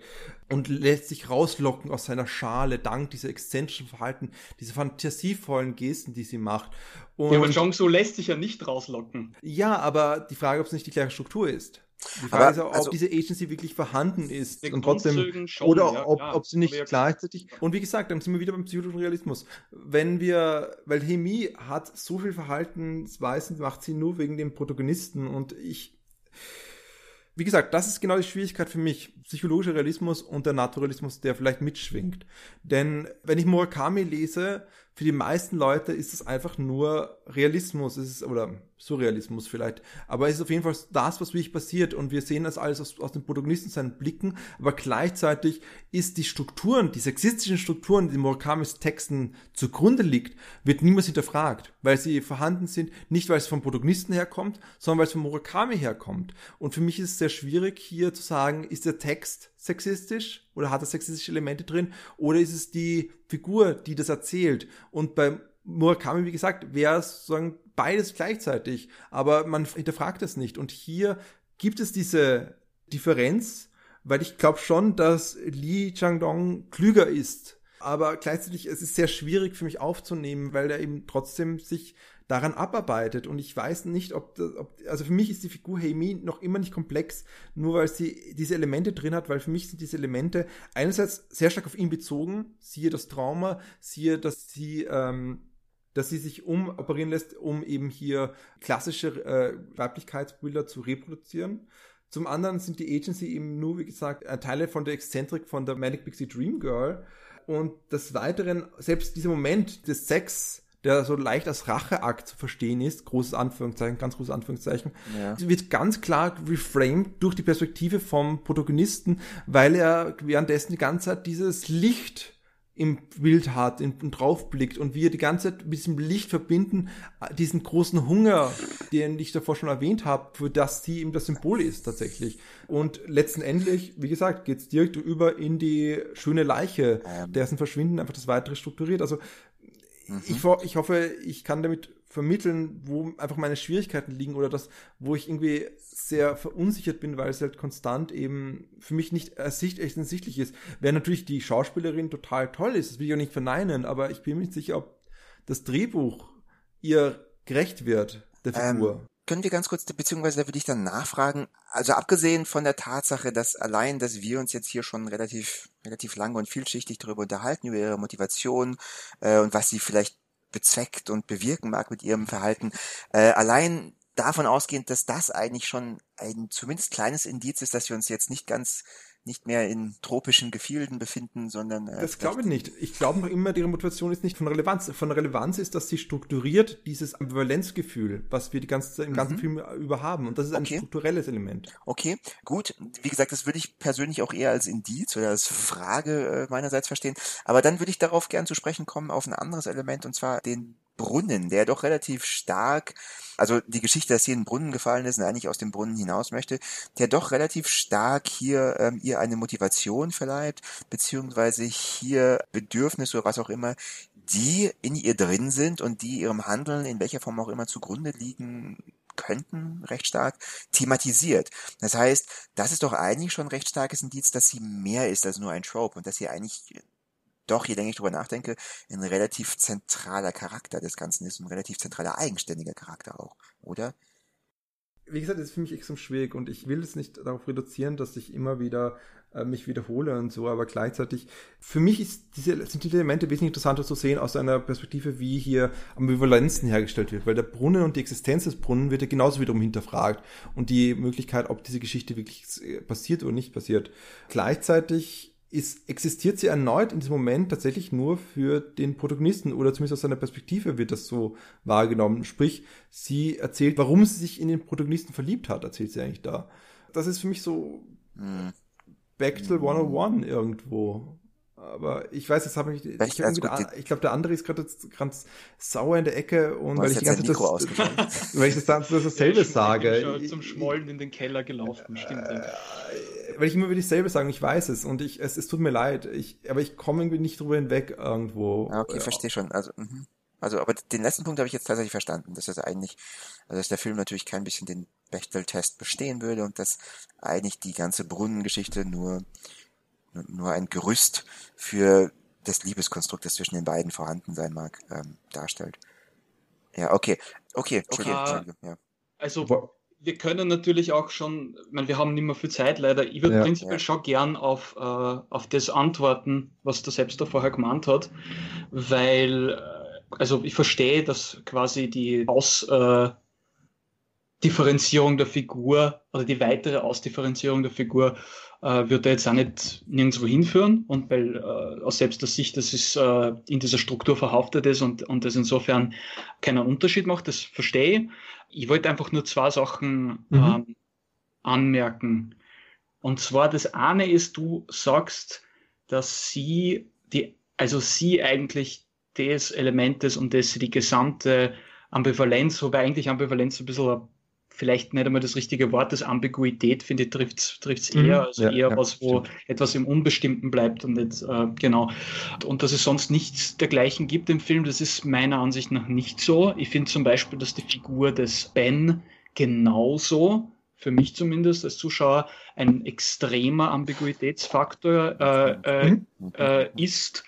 und lässt sich rauslocken aus seiner Schale, dank dieser exzentrischen Verhalten, diese fantasievollen Gesten, die sie macht. Und ja, aber Jong So lässt sich ja nicht rauslocken. Ja, aber die Frage, ob es nicht die gleiche Struktur ist. Die Frage aber, ist, ob also, diese Agency wirklich vorhanden ist und trotzdem schon, oder ja, ob, ob, sie nicht ja, gleichzeitig und wie gesagt, dann sind wir wieder beim psychologischen Realismus. Wenn wir, weil Hemi hat so viel Verhaltensweisen, macht sie nur wegen dem Protagonisten und ich wie gesagt, das ist genau die Schwierigkeit für mich. Psychologischer Realismus und der Naturalismus, der vielleicht mitschwingt. Denn wenn ich Murakami lese, für die meisten Leute ist es einfach nur Realismus, es ist, oder Surrealismus vielleicht. Aber es ist auf jeden Fall das, was wirklich passiert. Und wir sehen das alles aus, aus den Protagonisten seinen Blicken. Aber gleichzeitig ist die Strukturen, die sexistischen Strukturen, die Murakamis Texten zugrunde liegt, wird niemals hinterfragt. Weil sie vorhanden sind, nicht weil es vom Protagonisten herkommt, sondern weil es von Murakami herkommt. Und für mich ist es sehr schwierig, hier zu sagen, ist der Text sexistisch oder hat er sexistische Elemente drin oder ist es die Figur, die das erzählt? Und bei Murakami, wie gesagt, wäre es sozusagen beides gleichzeitig, aber man hinterfragt es nicht. Und hier gibt es diese Differenz, weil ich glaube schon, dass Li Changdong klüger ist. Aber gleichzeitig es ist es sehr schwierig für mich aufzunehmen, weil er eben trotzdem sich daran abarbeitet. Und ich weiß nicht, ob, das, ob also für mich ist die Figur Heimi noch immer nicht komplex, nur weil sie diese Elemente drin hat, weil für mich sind diese Elemente einerseits sehr stark auf ihn bezogen, siehe das Trauma, siehe, dass sie ähm, dass sie sich umoperieren lässt, um eben hier klassische äh, Weiblichkeitsbilder zu reproduzieren. Zum anderen sind die Agency eben nur, wie gesagt, Teile von der Exzentrik von der Manic Pixie Dream Girl. Und des Weiteren, selbst dieser Moment des Sex, der so leicht als Racheakt zu verstehen ist, großes Anführungszeichen, ganz großes Anführungszeichen, ja. wird ganz klar reframed durch die Perspektive vom Protagonisten, weil er währenddessen die ganze Zeit dieses Licht im Bild hat und draufblickt und wir die ganze Zeit mit diesem Licht verbinden, diesen großen Hunger, den ich davor schon erwähnt habe, für das sie eben das Symbol ist tatsächlich. Und letztendlich, wie gesagt, geht's direkt über in die schöne Leiche, ähm. dessen Verschwinden einfach das weitere strukturiert. Also Mhm. Ich, ich hoffe, ich kann damit vermitteln, wo einfach meine Schwierigkeiten liegen oder das, wo ich irgendwie sehr verunsichert bin, weil es halt konstant eben für mich nicht ersichtlich ist. Wäre natürlich die Schauspielerin total toll ist, das will ich auch nicht verneinen, aber ich bin mir nicht sicher, ob das Drehbuch ihr gerecht wird, der ähm, Figur. Ähm, können wir ganz kurz, beziehungsweise da würde ich dann nachfragen, also abgesehen von der Tatsache, dass allein, dass wir uns jetzt hier schon relativ, relativ lange und vielschichtig darüber unterhalten, über ihre Motivation äh, und was sie vielleicht bezweckt und bewirken mag mit ihrem Verhalten, äh, allein davon ausgehend, dass das eigentlich schon ein zumindest kleines Indiz ist, dass wir uns jetzt nicht ganz nicht mehr in tropischen Gefilden befinden, sondern. Äh, das glaube ich nicht. Ich glaube noch immer, ihre Motivation ist nicht von Relevanz. Von Relevanz ist, dass sie strukturiert dieses Ambivalenzgefühl, was wir die ganze im ganzen mhm. Film über haben. Und das ist ein okay. strukturelles Element. Okay, gut. Wie gesagt, das würde ich persönlich auch eher als Indiz oder als Frage äh, meinerseits verstehen. Aber dann würde ich darauf gern zu sprechen kommen auf ein anderes Element, und zwar den Brunnen, der doch relativ stark, also die Geschichte, dass hier ein Brunnen gefallen ist und eigentlich aus dem Brunnen hinaus möchte, der doch relativ stark hier ähm, ihr eine Motivation verleiht, beziehungsweise hier Bedürfnisse oder was auch immer, die in ihr drin sind und die ihrem Handeln in welcher Form auch immer zugrunde liegen könnten, recht stark, thematisiert. Das heißt, das ist doch eigentlich schon ein recht starkes Indiz, dass sie mehr ist als nur ein Trope und dass sie eigentlich doch, je länger ich drüber nachdenke, ein relativ zentraler Charakter des Ganzen ist, ein relativ zentraler eigenständiger Charakter auch, oder? Wie gesagt, das ist für mich extrem schwierig und ich will es nicht darauf reduzieren, dass ich immer wieder äh, mich wiederhole und so, aber gleichzeitig, für mich ist diese, sind diese Elemente wesentlich interessanter zu sehen aus einer Perspektive, wie hier Ambivalenzen hergestellt wird, weil der Brunnen und die Existenz des Brunnen wird ja genauso wiederum hinterfragt und die Möglichkeit, ob diese Geschichte wirklich passiert oder nicht passiert. Gleichzeitig ist, existiert sie erneut in diesem Moment tatsächlich nur für den Protagonisten oder zumindest aus seiner Perspektive wird das so wahrgenommen. Sprich, sie erzählt, warum sie sich in den Protagonisten verliebt hat, erzählt sie eigentlich da. Das ist für mich so mhm. Bechtel 101 irgendwo. Aber ich weiß, jetzt habe ich, ich, ich, ich glaube, der andere ist gerade ganz sauer in der Ecke und weil ich die ganze Zeit das, weil ich das, das, das dasselbe sage. Ich, zum Schmollen in den Keller gelaufen, stimmt. Äh, weil ich immer wieder dasselbe sage, ich weiß es und ich, es, es tut mir leid, ich, aber ich komme irgendwie nicht drüber hinweg irgendwo. Ah, okay, ja. verstehe schon. Also, mh. also, aber den letzten Punkt habe ich jetzt tatsächlich verstanden, dass das eigentlich, also dass der Film natürlich kein bisschen den Bechtel-Test bestehen würde und dass eigentlich die ganze Brunnengeschichte nur nur ein Gerüst für das Liebeskonstrukt, das zwischen den beiden vorhanden sein mag, ähm, darstellt. Ja, okay. Okay, Entschuldigung. Okay. Entschuldigung ja. Also wir können natürlich auch schon, ich meine, wir haben nicht mehr viel Zeit leider. Ich würde ja, prinzipiell ja. schon gern auf, äh, auf das antworten, was der selbst da vorher gemeint hat, weil, äh, also ich verstehe, dass quasi die Ausdifferenzierung äh, der Figur oder die weitere Ausdifferenzierung der Figur äh, wird er jetzt auch nicht nirgendwo hinführen und weil äh, aus selbst der Sicht, dass es äh, in dieser Struktur verhaftet ist und, und das insofern keinen Unterschied macht, das verstehe ich. Ich wollte einfach nur zwei Sachen mhm. ähm, anmerken. Und zwar das eine ist, du sagst, dass sie die, also sie eigentlich des Elementes und das die gesamte Ambivalenz, wobei eigentlich Ambivalenz ein bisschen vielleicht nicht einmal das richtige Wort, das Ambiguität, finde ich, trifft es mhm. eher, also ja, eher ja, was, wo stimmt. etwas im Unbestimmten bleibt und nicht, äh, genau. Und dass es sonst nichts dergleichen gibt im Film, das ist meiner Ansicht nach nicht so. Ich finde zum Beispiel, dass die Figur des Ben genauso für mich zumindest als Zuschauer ein extremer Ambiguitätsfaktor äh, äh, mhm. äh, ist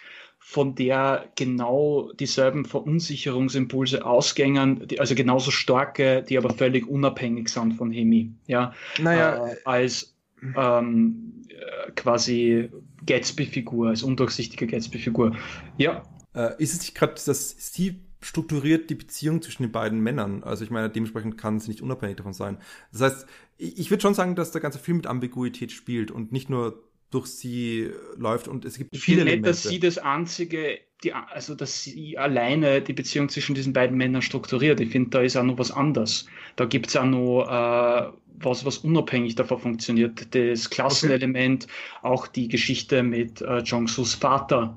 von der genau dieselben Verunsicherungsimpulse ausgängen, die, also genauso starke, die aber völlig unabhängig sind von Hemi, ja, naja. Äh, als ähm, äh, quasi Gatsby-Figur, als undurchsichtige Gatsby-Figur. Ja. Äh, ist es nicht gerade, dass sie strukturiert die Beziehung zwischen den beiden Männern. Also ich meine, dementsprechend kann sie nicht unabhängig davon sein. Das heißt, ich, ich würde schon sagen, dass der ganze Film mit Ambiguität spielt und nicht nur durch sie läuft und es gibt ich viele finde nicht, dass sie das einzige, die, also dass sie alleine die Beziehung zwischen diesen beiden Männern strukturiert. Ich finde, da ist auch noch was anderes. Da gibt es auch noch äh, was, was unabhängig davon funktioniert. Das Klassenelement, okay. auch die Geschichte mit äh, Jong-Sus Vater,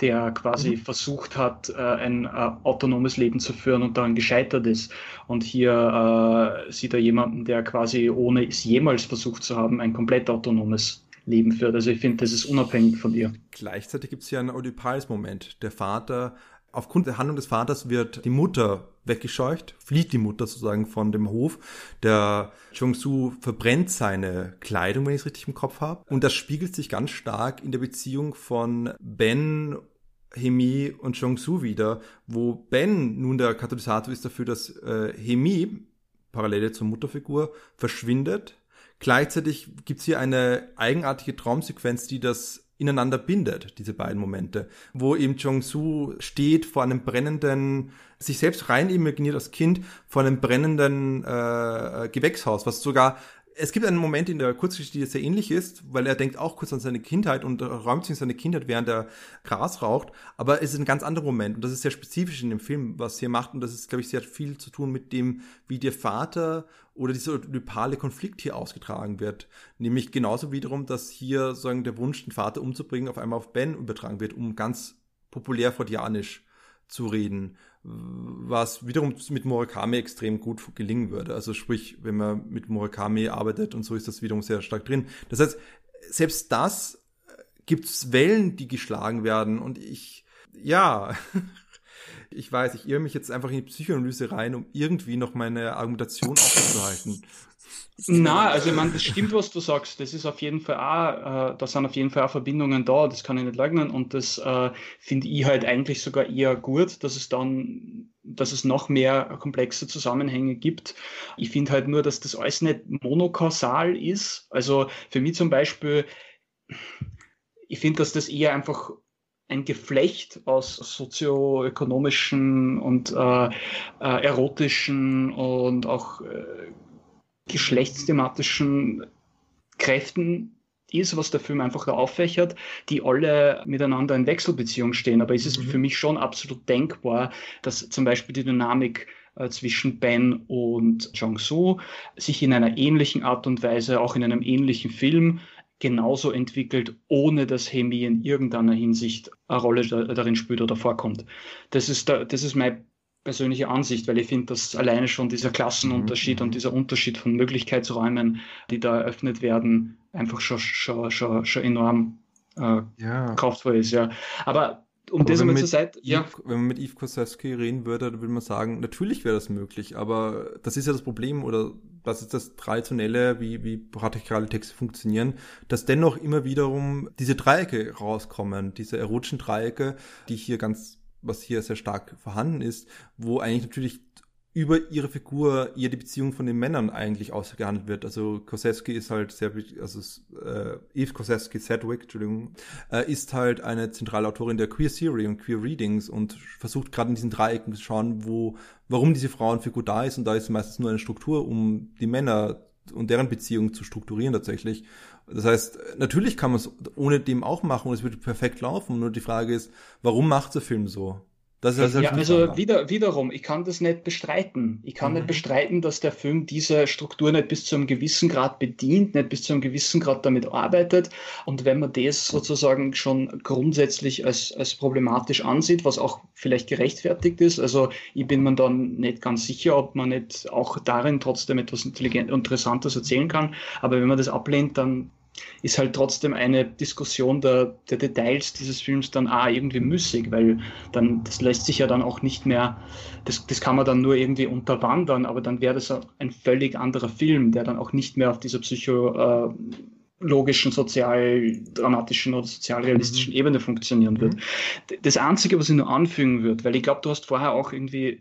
der quasi mhm. versucht hat, äh, ein äh, autonomes Leben zu führen und daran gescheitert ist. Und hier äh, sieht er jemanden, der quasi, ohne es jemals versucht zu haben, ein komplett autonomes Leben führt. Also ich finde, das ist unabhängig von ihr. Gleichzeitig gibt es hier einen Oedipals-Moment. Der Vater, aufgrund der Handlung des Vaters wird die Mutter weggescheucht, flieht die Mutter sozusagen von dem Hof. Der Jong-Su verbrennt seine Kleidung, wenn ich es richtig im Kopf habe. Und das spiegelt sich ganz stark in der Beziehung von Ben Hemi und Jong-Su wieder, wo Ben nun der Katalysator ist dafür, dass äh, Hemi, Parallele zur Mutterfigur, verschwindet Gleichzeitig gibt's hier eine eigenartige Traumsequenz, die das ineinander bindet, diese beiden Momente, wo eben Jong-Su steht vor einem brennenden, sich selbst rein imaginiert als Kind vor einem brennenden äh, Gewächshaus, was sogar es gibt einen Moment in der Kurzgeschichte, die sehr ähnlich ist, weil er denkt auch kurz an seine Kindheit und räumt sich seine Kindheit, während er Gras raucht. Aber es ist ein ganz anderer Moment und das ist sehr spezifisch in dem Film, was hier macht. Und das ist, glaube ich, sehr viel zu tun mit dem, wie der Vater oder dieser oedipale Konflikt hier ausgetragen wird. Nämlich genauso wiederum, dass hier sagen der Wunsch, den Vater umzubringen, auf einmal auf Ben übertragen wird, um ganz populär fordianisch zu reden was wiederum mit Murakami extrem gut gelingen würde. Also sprich, wenn man mit Murakami arbeitet und so ist das wiederum sehr stark drin. Das heißt, selbst das äh, gibt es Wellen, die geschlagen werden und ich, ja, ich weiß, ich irre mich jetzt einfach in die Psychoanalyse rein, um irgendwie noch meine Argumentation aufrechtzuerhalten. Na, also ich meine, das stimmt, was du sagst. Das ist auf jeden Fall auch, äh, da sind auf jeden Fall auch Verbindungen da, das kann ich nicht leugnen. Und das äh, finde ich halt eigentlich sogar eher gut, dass es dann, dass es noch mehr komplexe Zusammenhänge gibt. Ich finde halt nur, dass das alles nicht monokausal ist. Also für mich zum Beispiel, ich finde, dass das eher einfach ein Geflecht aus sozioökonomischen und äh, äh, erotischen und auch äh, geschlechtsthematischen Kräften, ist, was der Film einfach da auffächert, die alle miteinander in Wechselbeziehung stehen. Aber ist es mhm. für mich schon absolut denkbar, dass zum Beispiel die Dynamik äh, zwischen Ben und Jong-soo sich in einer ähnlichen Art und Weise, auch in einem ähnlichen Film, genauso entwickelt, ohne dass Chemie in irgendeiner Hinsicht eine Rolle darin spielt oder vorkommt. Das ist, da, das ist meine persönliche Ansicht, weil ich finde, dass alleine schon dieser Klassenunterschied mhm. und dieser Unterschied von Möglichkeitsräumen, die da eröffnet werden, einfach schon, schon, schon, schon enorm äh, ja. kraftvoll ist. Ja. Aber um das einmal zur Seite. Ja. Wenn man mit Yves Kosowski reden würde, dann würde man sagen, natürlich wäre das möglich, aber das ist ja das Problem oder das ist das Traditionelle, wie, wie patriarchale Texte funktionieren, dass dennoch immer wiederum diese Dreiecke rauskommen, diese erotischen Dreiecke, die hier ganz was hier sehr stark vorhanden ist, wo eigentlich natürlich über ihre Figur ihr die Beziehung von den Männern eigentlich ausgehandelt wird. Also Kosewski ist halt sehr, also äh, Eve Kosewski Sedgwick, Entschuldigung, äh, ist halt eine zentrale Autorin der Queer Theory und Queer Readings und versucht gerade in diesen Dreiecken zu schauen, wo, warum diese Frauenfigur da ist und da ist meistens nur eine Struktur, um die Männer und deren Beziehung zu strukturieren tatsächlich. Das heißt, natürlich kann man es ohne dem auch machen und es würde perfekt laufen. Nur die Frage ist, warum macht der Film so? Das ist ja, also wieder, wiederum, ich kann das nicht bestreiten. Ich kann mhm. nicht bestreiten, dass der Film diese Struktur nicht bis zu einem gewissen Grad bedient, nicht bis zu einem gewissen Grad damit arbeitet. Und wenn man das sozusagen schon grundsätzlich als, als problematisch ansieht, was auch vielleicht gerechtfertigt ist, also ich bin mir dann nicht ganz sicher, ob man nicht auch darin trotzdem etwas Intelligent Interessantes erzählen kann. Aber wenn man das ablehnt, dann ist halt trotzdem eine Diskussion der, der Details dieses Films dann auch irgendwie müßig, weil dann, das lässt sich ja dann auch nicht mehr, das, das kann man dann nur irgendwie unterwandern, aber dann wäre das ein völlig anderer Film, der dann auch nicht mehr auf dieser psychologischen, sozial-dramatischen oder sozialrealistischen mhm. Ebene funktionieren wird. Mhm. Das Einzige, was ich nur anfügen würde, weil ich glaube, du hast vorher auch irgendwie äh,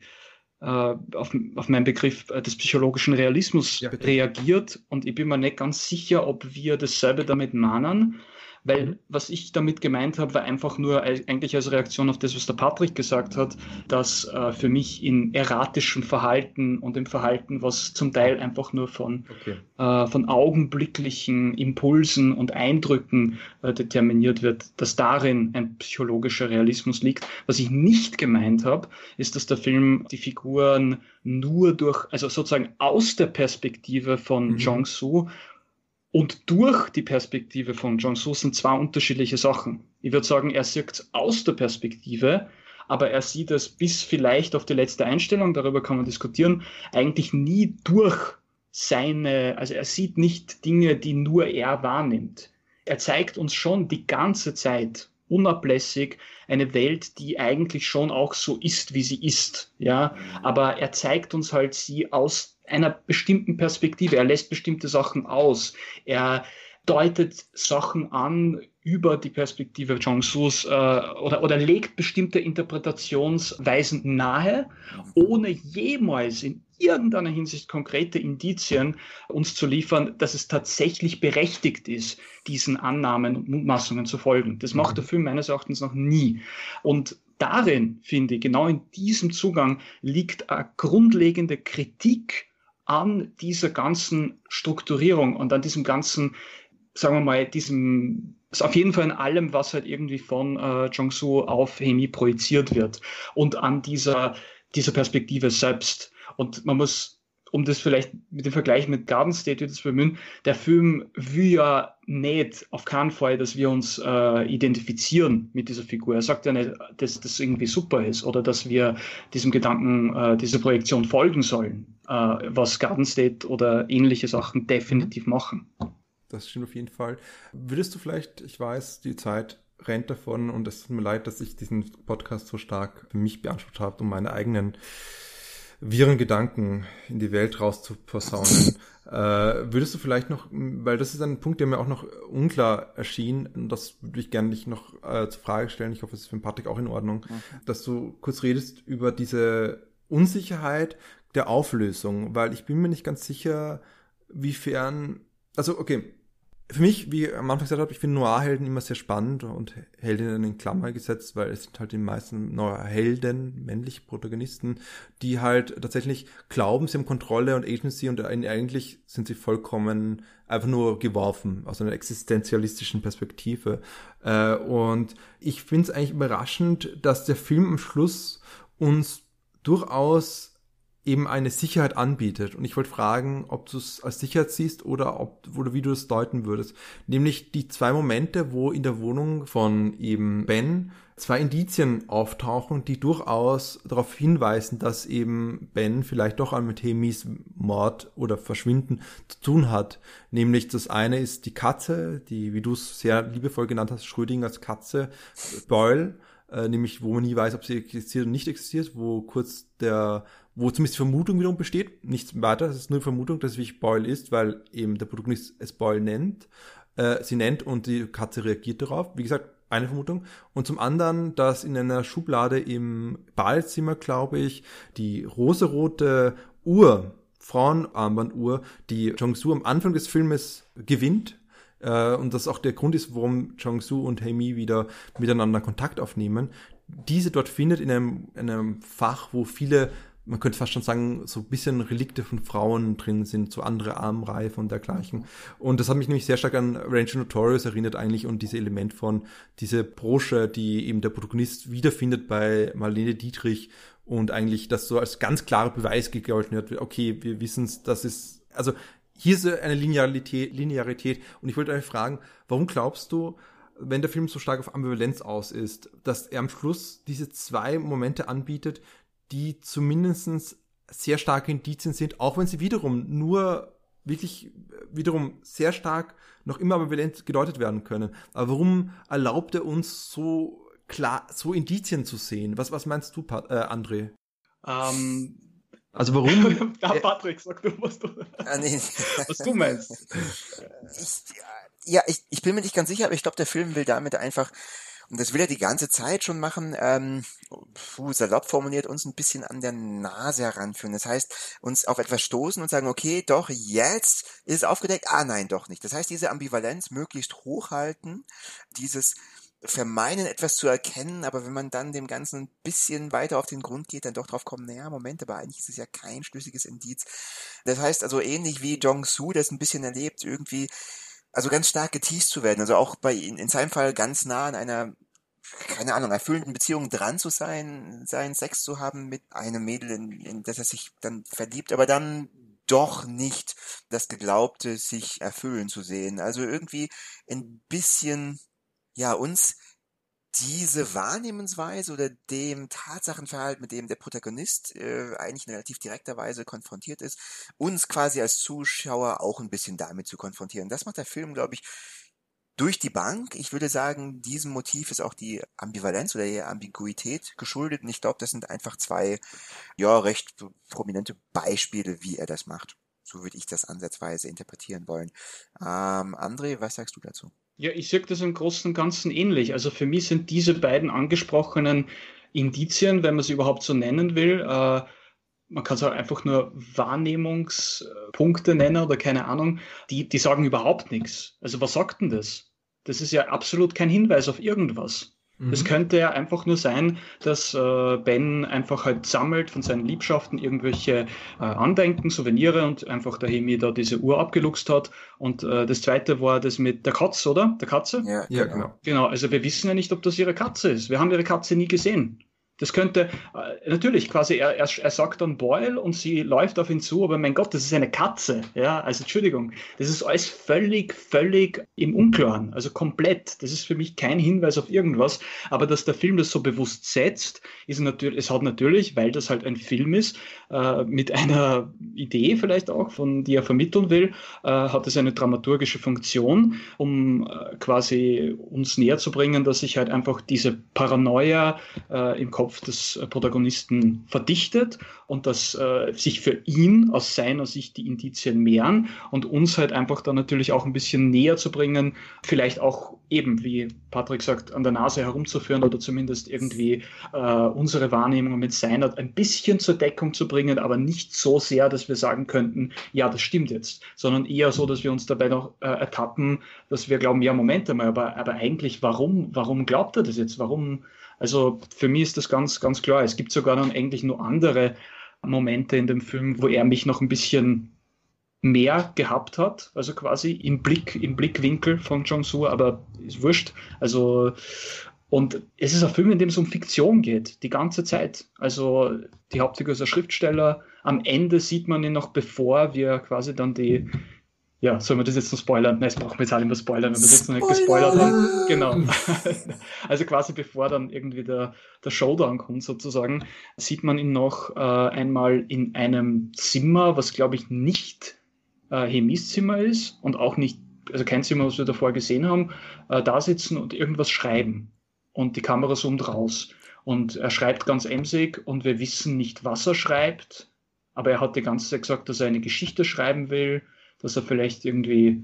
auf, auf meinen Begriff äh, des psychologischen Realismus ja, reagiert und ich bin mir nicht ganz sicher, ob wir dasselbe damit mahnen. Weil mhm. was ich damit gemeint habe, war einfach nur eigentlich als Reaktion auf das, was der Patrick gesagt hat, dass äh, für mich in erratischem Verhalten und im Verhalten, was zum Teil einfach nur von, okay. äh, von augenblicklichen Impulsen und Eindrücken äh, determiniert wird, dass darin ein psychologischer Realismus liegt. Was ich nicht gemeint habe, ist, dass der Film die Figuren nur durch, also sozusagen aus der Perspektive von mhm. Jong-Soo und durch die Perspektive von John Su sind zwei unterschiedliche Sachen. Ich würde sagen, er sieht es aus der Perspektive, aber er sieht es bis vielleicht auf die letzte Einstellung, darüber kann man diskutieren, eigentlich nie durch seine, also er sieht nicht Dinge, die nur er wahrnimmt. Er zeigt uns schon die ganze Zeit unablässig eine Welt, die eigentlich schon auch so ist, wie sie ist, ja. Aber er zeigt uns halt sie aus einer bestimmten Perspektive. Er lässt bestimmte Sachen aus. Er deutet Sachen an über die Perspektive Jong-Sus äh, oder, oder legt bestimmte Interpretationsweisen nahe, ohne jemals in irgendeiner Hinsicht konkrete Indizien uns zu liefern, dass es tatsächlich berechtigt ist, diesen Annahmen und Mutmaßungen zu folgen. Das macht der Film meines Erachtens noch nie. Und darin, finde ich, genau in diesem Zugang liegt eine grundlegende Kritik an dieser ganzen Strukturierung und an diesem ganzen, sagen wir mal, diesem, also auf jeden Fall in allem, was halt irgendwie von äh, Jong-Soo auf Hemi projiziert wird und an dieser, dieser Perspektive selbst. Und man muss um das vielleicht mit dem Vergleich mit Garden State zu bemühen, der Film will ja nicht auf keinen Fall, dass wir uns äh, identifizieren mit dieser Figur. Er sagt ja nicht, dass das irgendwie super ist oder dass wir diesem Gedanken, äh, dieser Projektion folgen sollen, äh, was Garden State oder ähnliche Sachen definitiv machen. Das stimmt auf jeden Fall. Würdest du vielleicht, ich weiß, die Zeit rennt davon und es tut mir leid, dass ich diesen Podcast so stark für mich beansprucht habe, um meine eigenen wirren Gedanken in die Welt rauszuposaunen. äh, würdest du vielleicht noch, weil das ist ein Punkt, der mir auch noch unklar erschien, das würde ich gerne dich noch äh, zur Frage stellen, ich hoffe, es ist für Patrick auch in Ordnung, okay. dass du kurz redest über diese Unsicherheit der Auflösung, weil ich bin mir nicht ganz sicher, wiefern, also okay, für mich, wie am Anfang gesagt habe, ich finde Noir-Helden immer sehr spannend und Heldinnen in Klammer gesetzt, weil es sind halt die meisten Noir-Helden, männliche Protagonisten, die halt tatsächlich glauben, sie haben Kontrolle und Agency und eigentlich sind sie vollkommen einfach nur geworfen aus einer existenzialistischen Perspektive. Äh, und ich finde es eigentlich überraschend, dass der Film am Schluss uns durchaus eben eine Sicherheit anbietet. Und ich wollte fragen, ob du es als Sicherheit siehst oder ob oder wie du es deuten würdest. Nämlich die zwei Momente, wo in der Wohnung von eben Ben zwei Indizien auftauchen, die durchaus darauf hinweisen, dass eben Ben vielleicht doch mit Hemis Mord oder Verschwinden zu tun hat. Nämlich das eine ist die Katze, die, wie du es sehr liebevoll genannt hast, Schrödingers Katze, Boyle, äh, nämlich wo man nie weiß, ob sie existiert oder nicht existiert, wo kurz der wo zumindest die Vermutung wiederum besteht, nichts weiter, es ist nur Vermutung, dass es wirklich Boyle ist, weil eben der Protagonist es Boyle nennt, äh, sie nennt und die Katze reagiert darauf. Wie gesagt, eine Vermutung. Und zum anderen, dass in einer Schublade im Badezimmer, glaube ich, die rosarote Uhr, Frauenarmbanduhr, die Jong-Su am Anfang des Filmes gewinnt, äh, und das auch der Grund ist, warum Jong-Su und Heimi wieder miteinander Kontakt aufnehmen, diese dort findet in einem, in einem Fach, wo viele man könnte fast schon sagen, so ein bisschen Relikte von Frauen drin sind, so andere Armreife und dergleichen. Und das hat mich nämlich sehr stark an Ranger Notorious erinnert eigentlich und diese Element von diese Brosche, die eben der Protagonist wiederfindet bei Marlene Dietrich und eigentlich das so als ganz klarer Beweis gegolten wird, okay, wir wissen es, das ist, also hier ist eine Linearität, Linearität und ich wollte euch fragen, warum glaubst du, wenn der Film so stark auf Ambivalenz aus ist, dass er am Schluss diese zwei Momente anbietet, die zumindest sehr starke Indizien sind, auch wenn sie wiederum nur wirklich wiederum sehr stark noch immer ambivalent gedeutet werden können. Aber warum erlaubt er uns so klar, so Indizien zu sehen? Was, was meinst du, Pat, äh, André? Ähm, also warum? ja, Patrick, sag du, was du, ah, nee. was du meinst. Ich, ja, ich, ich bin mir nicht ganz sicher, aber ich glaube, der Film will damit einfach und das will er die ganze Zeit schon machen, ähm, puh, salopp formuliert, uns ein bisschen an der Nase heranführen. Das heißt, uns auf etwas stoßen und sagen, okay, doch, jetzt ist es aufgedeckt, ah nein, doch nicht. Das heißt, diese Ambivalenz möglichst hochhalten, dieses vermeinen, etwas zu erkennen, aber wenn man dann dem Ganzen ein bisschen weiter auf den Grund geht, dann doch drauf kommen, naja, Moment, aber eigentlich ist es ja kein schlüssiges Indiz. Das heißt also ähnlich wie Jong-Su das ein bisschen erlebt, irgendwie also ganz stark geteased zu werden. Also auch bei in, in seinem Fall ganz nah an einer keine Ahnung, erfüllenden Beziehung dran zu sein, seinen Sex zu haben mit einem Mädel, in, in das er sich dann verliebt, aber dann doch nicht das Geglaubte sich erfüllen zu sehen. Also irgendwie ein bisschen, ja, uns diese Wahrnehmensweise oder dem Tatsachenverhalt, mit dem der Protagonist äh, eigentlich in relativ direkter Weise konfrontiert ist, uns quasi als Zuschauer auch ein bisschen damit zu konfrontieren. Das macht der Film, glaube ich, durch die Bank. Ich würde sagen, diesem Motiv ist auch die Ambivalenz oder die Ambiguität geschuldet. Und ich glaube, das sind einfach zwei, ja, recht prominente Beispiele, wie er das macht. So würde ich das ansatzweise interpretieren wollen. Ähm, André, was sagst du dazu? Ja, ich sehe das im Großen und Ganzen ähnlich. Also für mich sind diese beiden angesprochenen Indizien, wenn man sie überhaupt so nennen will, äh, man kann es auch einfach nur Wahrnehmungspunkte nennen oder keine Ahnung, die, die sagen überhaupt nichts. Also was sagt denn das? Das ist ja absolut kein Hinweis auf irgendwas. Es mhm. könnte ja einfach nur sein, dass äh, Ben einfach halt sammelt von seinen Liebschaften irgendwelche äh, Andenken, Souvenire und einfach der Hemi da diese Uhr abgeluchst hat. Und äh, das zweite war das mit der Katze, oder? Der Katze? Ja, ja genau. Genau, also wir wissen ja nicht, ob das ihre Katze ist. Wir haben ihre Katze nie gesehen. Das könnte, äh, natürlich, quasi, er, er, er sagt dann Boyle und sie läuft auf ihn zu, aber mein Gott, das ist eine Katze. Ja, also Entschuldigung, das ist alles völlig, völlig im Unklaren, also komplett. Das ist für mich kein Hinweis auf irgendwas, aber dass der Film das so bewusst setzt, ist natürlich, es hat natürlich, weil das halt ein Film ist, äh, mit einer Idee vielleicht auch, von die er vermitteln will, äh, hat es eine dramaturgische Funktion, um äh, quasi uns näher zu bringen, dass sich halt einfach diese Paranoia äh, im Kopf Kopf des äh, Protagonisten verdichtet und dass äh, sich für ihn aus seiner Sicht die Indizien mehren und uns halt einfach dann natürlich auch ein bisschen näher zu bringen, vielleicht auch eben, wie Patrick sagt, an der Nase herumzuführen oder zumindest irgendwie äh, unsere Wahrnehmung mit seiner ein bisschen zur Deckung zu bringen, aber nicht so sehr, dass wir sagen könnten, ja, das stimmt jetzt, sondern eher so, dass wir uns dabei noch äh, ertappen, dass wir glauben, ja, Moment einmal, aber, aber eigentlich, warum, warum glaubt er das jetzt? Warum? Also für mich ist das ganz, ganz klar. Es gibt sogar dann eigentlich nur andere Momente in dem Film, wo er mich noch ein bisschen mehr gehabt hat, also quasi im Blick, im Blickwinkel von Jong-Soo, aber ist wurscht. Also, und es ist ein Film, in dem es um Fiktion geht, die ganze Zeit. Also, die Hauptfigur ist ein Schriftsteller. Am Ende sieht man ihn noch, bevor wir quasi dann die, ja, sollen wir das jetzt noch spoilern? Nein, das brauchen wir jetzt alle immer spoilern, wenn wir das jetzt noch nicht gespoilert haben. Genau. also quasi bevor dann irgendwie der, der Showdown kommt sozusagen, sieht man ihn noch äh, einmal in einem Zimmer, was glaube ich nicht äh, Hemis Zimmer ist und auch nicht, also kein Zimmer, was wir davor gesehen haben, äh, da sitzen und irgendwas schreiben. Und die Kamera zoomt raus. Und er schreibt ganz emsig und wir wissen nicht, was er schreibt. Aber er hat die ganze Zeit gesagt, dass er eine Geschichte schreiben will, dass er vielleicht irgendwie,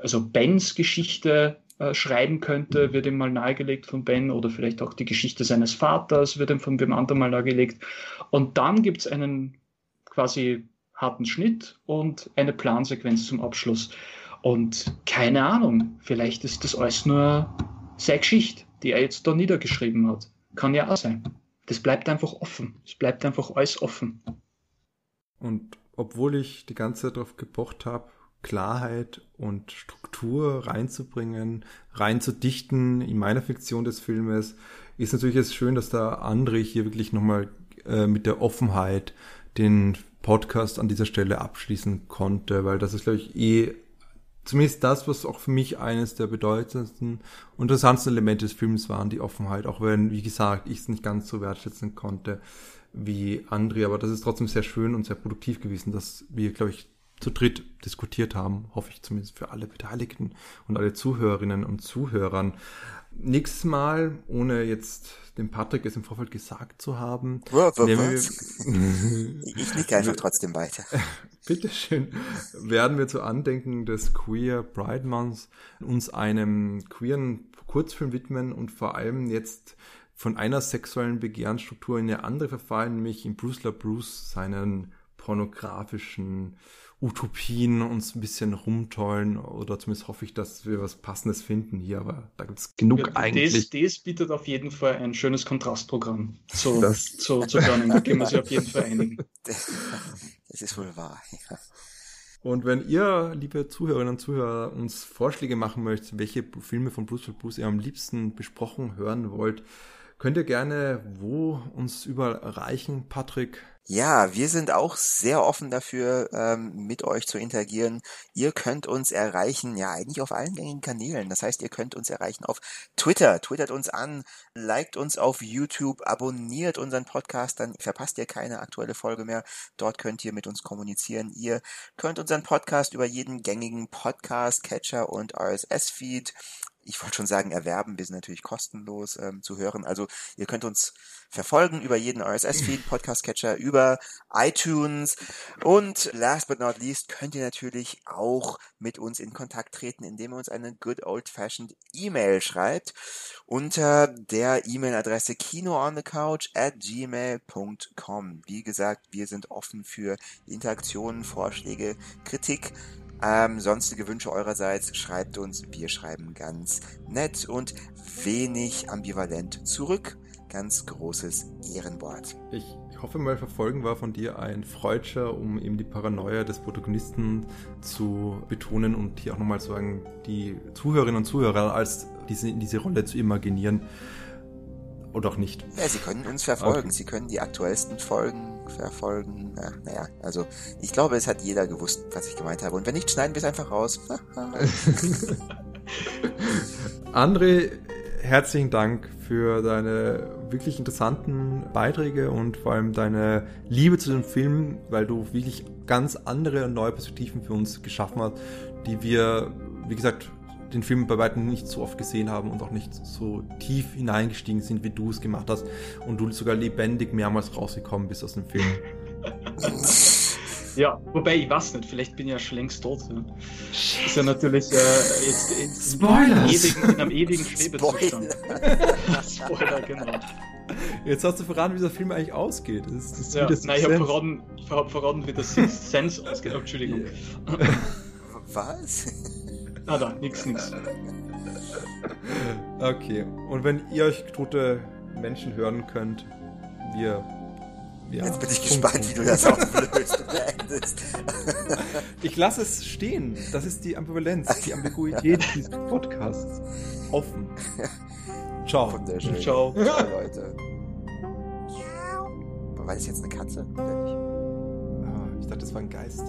also Bens Geschichte äh, schreiben könnte, wird ihm mal nahegelegt von Ben, oder vielleicht auch die Geschichte seines Vaters wird ihm von wem anderen mal nahegelegt. Und dann gibt es einen quasi harten Schnitt und eine Plansequenz zum Abschluss. Und keine Ahnung, vielleicht ist das alles nur seine Geschichte, die er jetzt da niedergeschrieben hat. Kann ja auch sein. Das bleibt einfach offen. Es bleibt einfach alles offen. Und obwohl ich die ganze Zeit darauf gepocht habe, Klarheit und Struktur reinzubringen, reinzudichten in meiner Fiktion des Filmes, ist natürlich jetzt schön, dass der André hier wirklich nochmal äh, mit der Offenheit den Podcast an dieser Stelle abschließen konnte, weil das ist, glaube ich, eh zumindest das, was auch für mich eines der bedeutendsten, interessantesten Elemente des Films waren, die Offenheit, auch wenn, wie gesagt, ich es nicht ganz so wertschätzen konnte wie André, aber das ist trotzdem sehr schön und sehr produktiv gewesen, dass wir, glaube ich, zu dritt diskutiert haben, hoffe ich zumindest für alle Beteiligten und alle Zuhörerinnen und Zuhörern. Nächstes Mal, ohne jetzt dem Patrick es im Vorfeld gesagt zu haben. Wow, ich nicke einfach trotzdem weiter. Bitteschön. Werden wir zu Andenken des Queer Pride Months uns einem queeren Kurzfilm widmen und vor allem jetzt von einer sexuellen Begehrensstruktur in eine andere verfallen, nämlich in Bruce LaBruce seinen pornografischen Utopien uns ein bisschen rumtollen oder zumindest hoffe ich, dass wir was Passendes finden hier, aber da gibt es genug ja, eigentlich. Das, das bietet auf jeden Fall ein schönes Kontrastprogramm zu, das. zu, zu Burning, da können wir sich auf jeden Fall einigen. Das ist wohl wahr, ja. Und wenn ihr, liebe Zuhörerinnen und Zuhörer, uns Vorschläge machen möchtet, welche Filme von Bruce Bruce ihr am liebsten besprochen hören wollt, könnt ihr gerne wo uns überall erreichen, Patrick? Ja, wir sind auch sehr offen dafür, ähm, mit euch zu interagieren. Ihr könnt uns erreichen, ja, eigentlich auf allen gängigen Kanälen. Das heißt, ihr könnt uns erreichen auf Twitter, twittert uns an, liked uns auf YouTube, abonniert unseren Podcast, dann verpasst ihr keine aktuelle Folge mehr. Dort könnt ihr mit uns kommunizieren. Ihr könnt unseren Podcast über jeden gängigen Podcast, Catcher und RSS-Feed ich wollte schon sagen, erwerben. Wir sind natürlich kostenlos ähm, zu hören. Also ihr könnt uns verfolgen über jeden RSS-Feed, Podcast-Catcher, über iTunes. Und last but not least könnt ihr natürlich auch mit uns in Kontakt treten, indem ihr uns eine good old-fashioned E-Mail schreibt unter der E-Mail-Adresse kinoonthecouch at gmail.com. Wie gesagt, wir sind offen für Interaktionen, Vorschläge, Kritik ähm, sonstige Wünsche eurerseits schreibt uns. Wir schreiben ganz nett und wenig ambivalent zurück. Ganz großes Ehrenwort. Ich hoffe mal, verfolgen war von dir ein Freudscher, um eben die Paranoia des Protagonisten zu betonen und hier auch nochmal zu sagen, die Zuhörerinnen und Zuhörer als diese, in diese Rolle zu imaginieren. Oder auch nicht. Ja, sie können uns verfolgen. Okay. Sie können die aktuellsten Folgen verfolgen. Ja, naja, also ich glaube, es hat jeder gewusst, was ich gemeint habe. Und wenn nicht, schneiden wir es einfach raus. André, herzlichen Dank für deine wirklich interessanten Beiträge und vor allem deine Liebe zu dem Film, weil du wirklich ganz andere und neue Perspektiven für uns geschaffen hast, die wir, wie gesagt, den Film bei weitem nicht so oft gesehen haben und auch nicht so tief hineingestiegen sind, wie du es gemacht hast und du sogar lebendig mehrmals rausgekommen bist aus dem Film. Ja, wobei ich weiß nicht, vielleicht bin ich ja schon längst tot. Ja. Ist ja natürlich äh, jetzt in, Spoilers. ewigen, in einem ewigen Schwebezustand. Spoiler, genau. Jetzt hast du verraten, wie dieser Film eigentlich ausgeht. Das ist, das Ja, das nein, ich habe verraten, ich hab verraten, wie das Sixth Sense ausgeht. Entschuldigung. Was? Ah, da, nix, nix. Okay, und wenn ihr euch tote Menschen hören könnt, wir. Ja, Jetzt bin ich Punkt, gespannt, Punkt. wie du das auflöst und beendest. Ich lasse es stehen. Das ist die Ambivalenz, die Ambiguität dieses Podcasts. Offen. Ciao. Wunderschön. Ciao. Ciao, Leute. War das jetzt eine Katze? Oder nicht? Ah, ich dachte, das war ein Geist.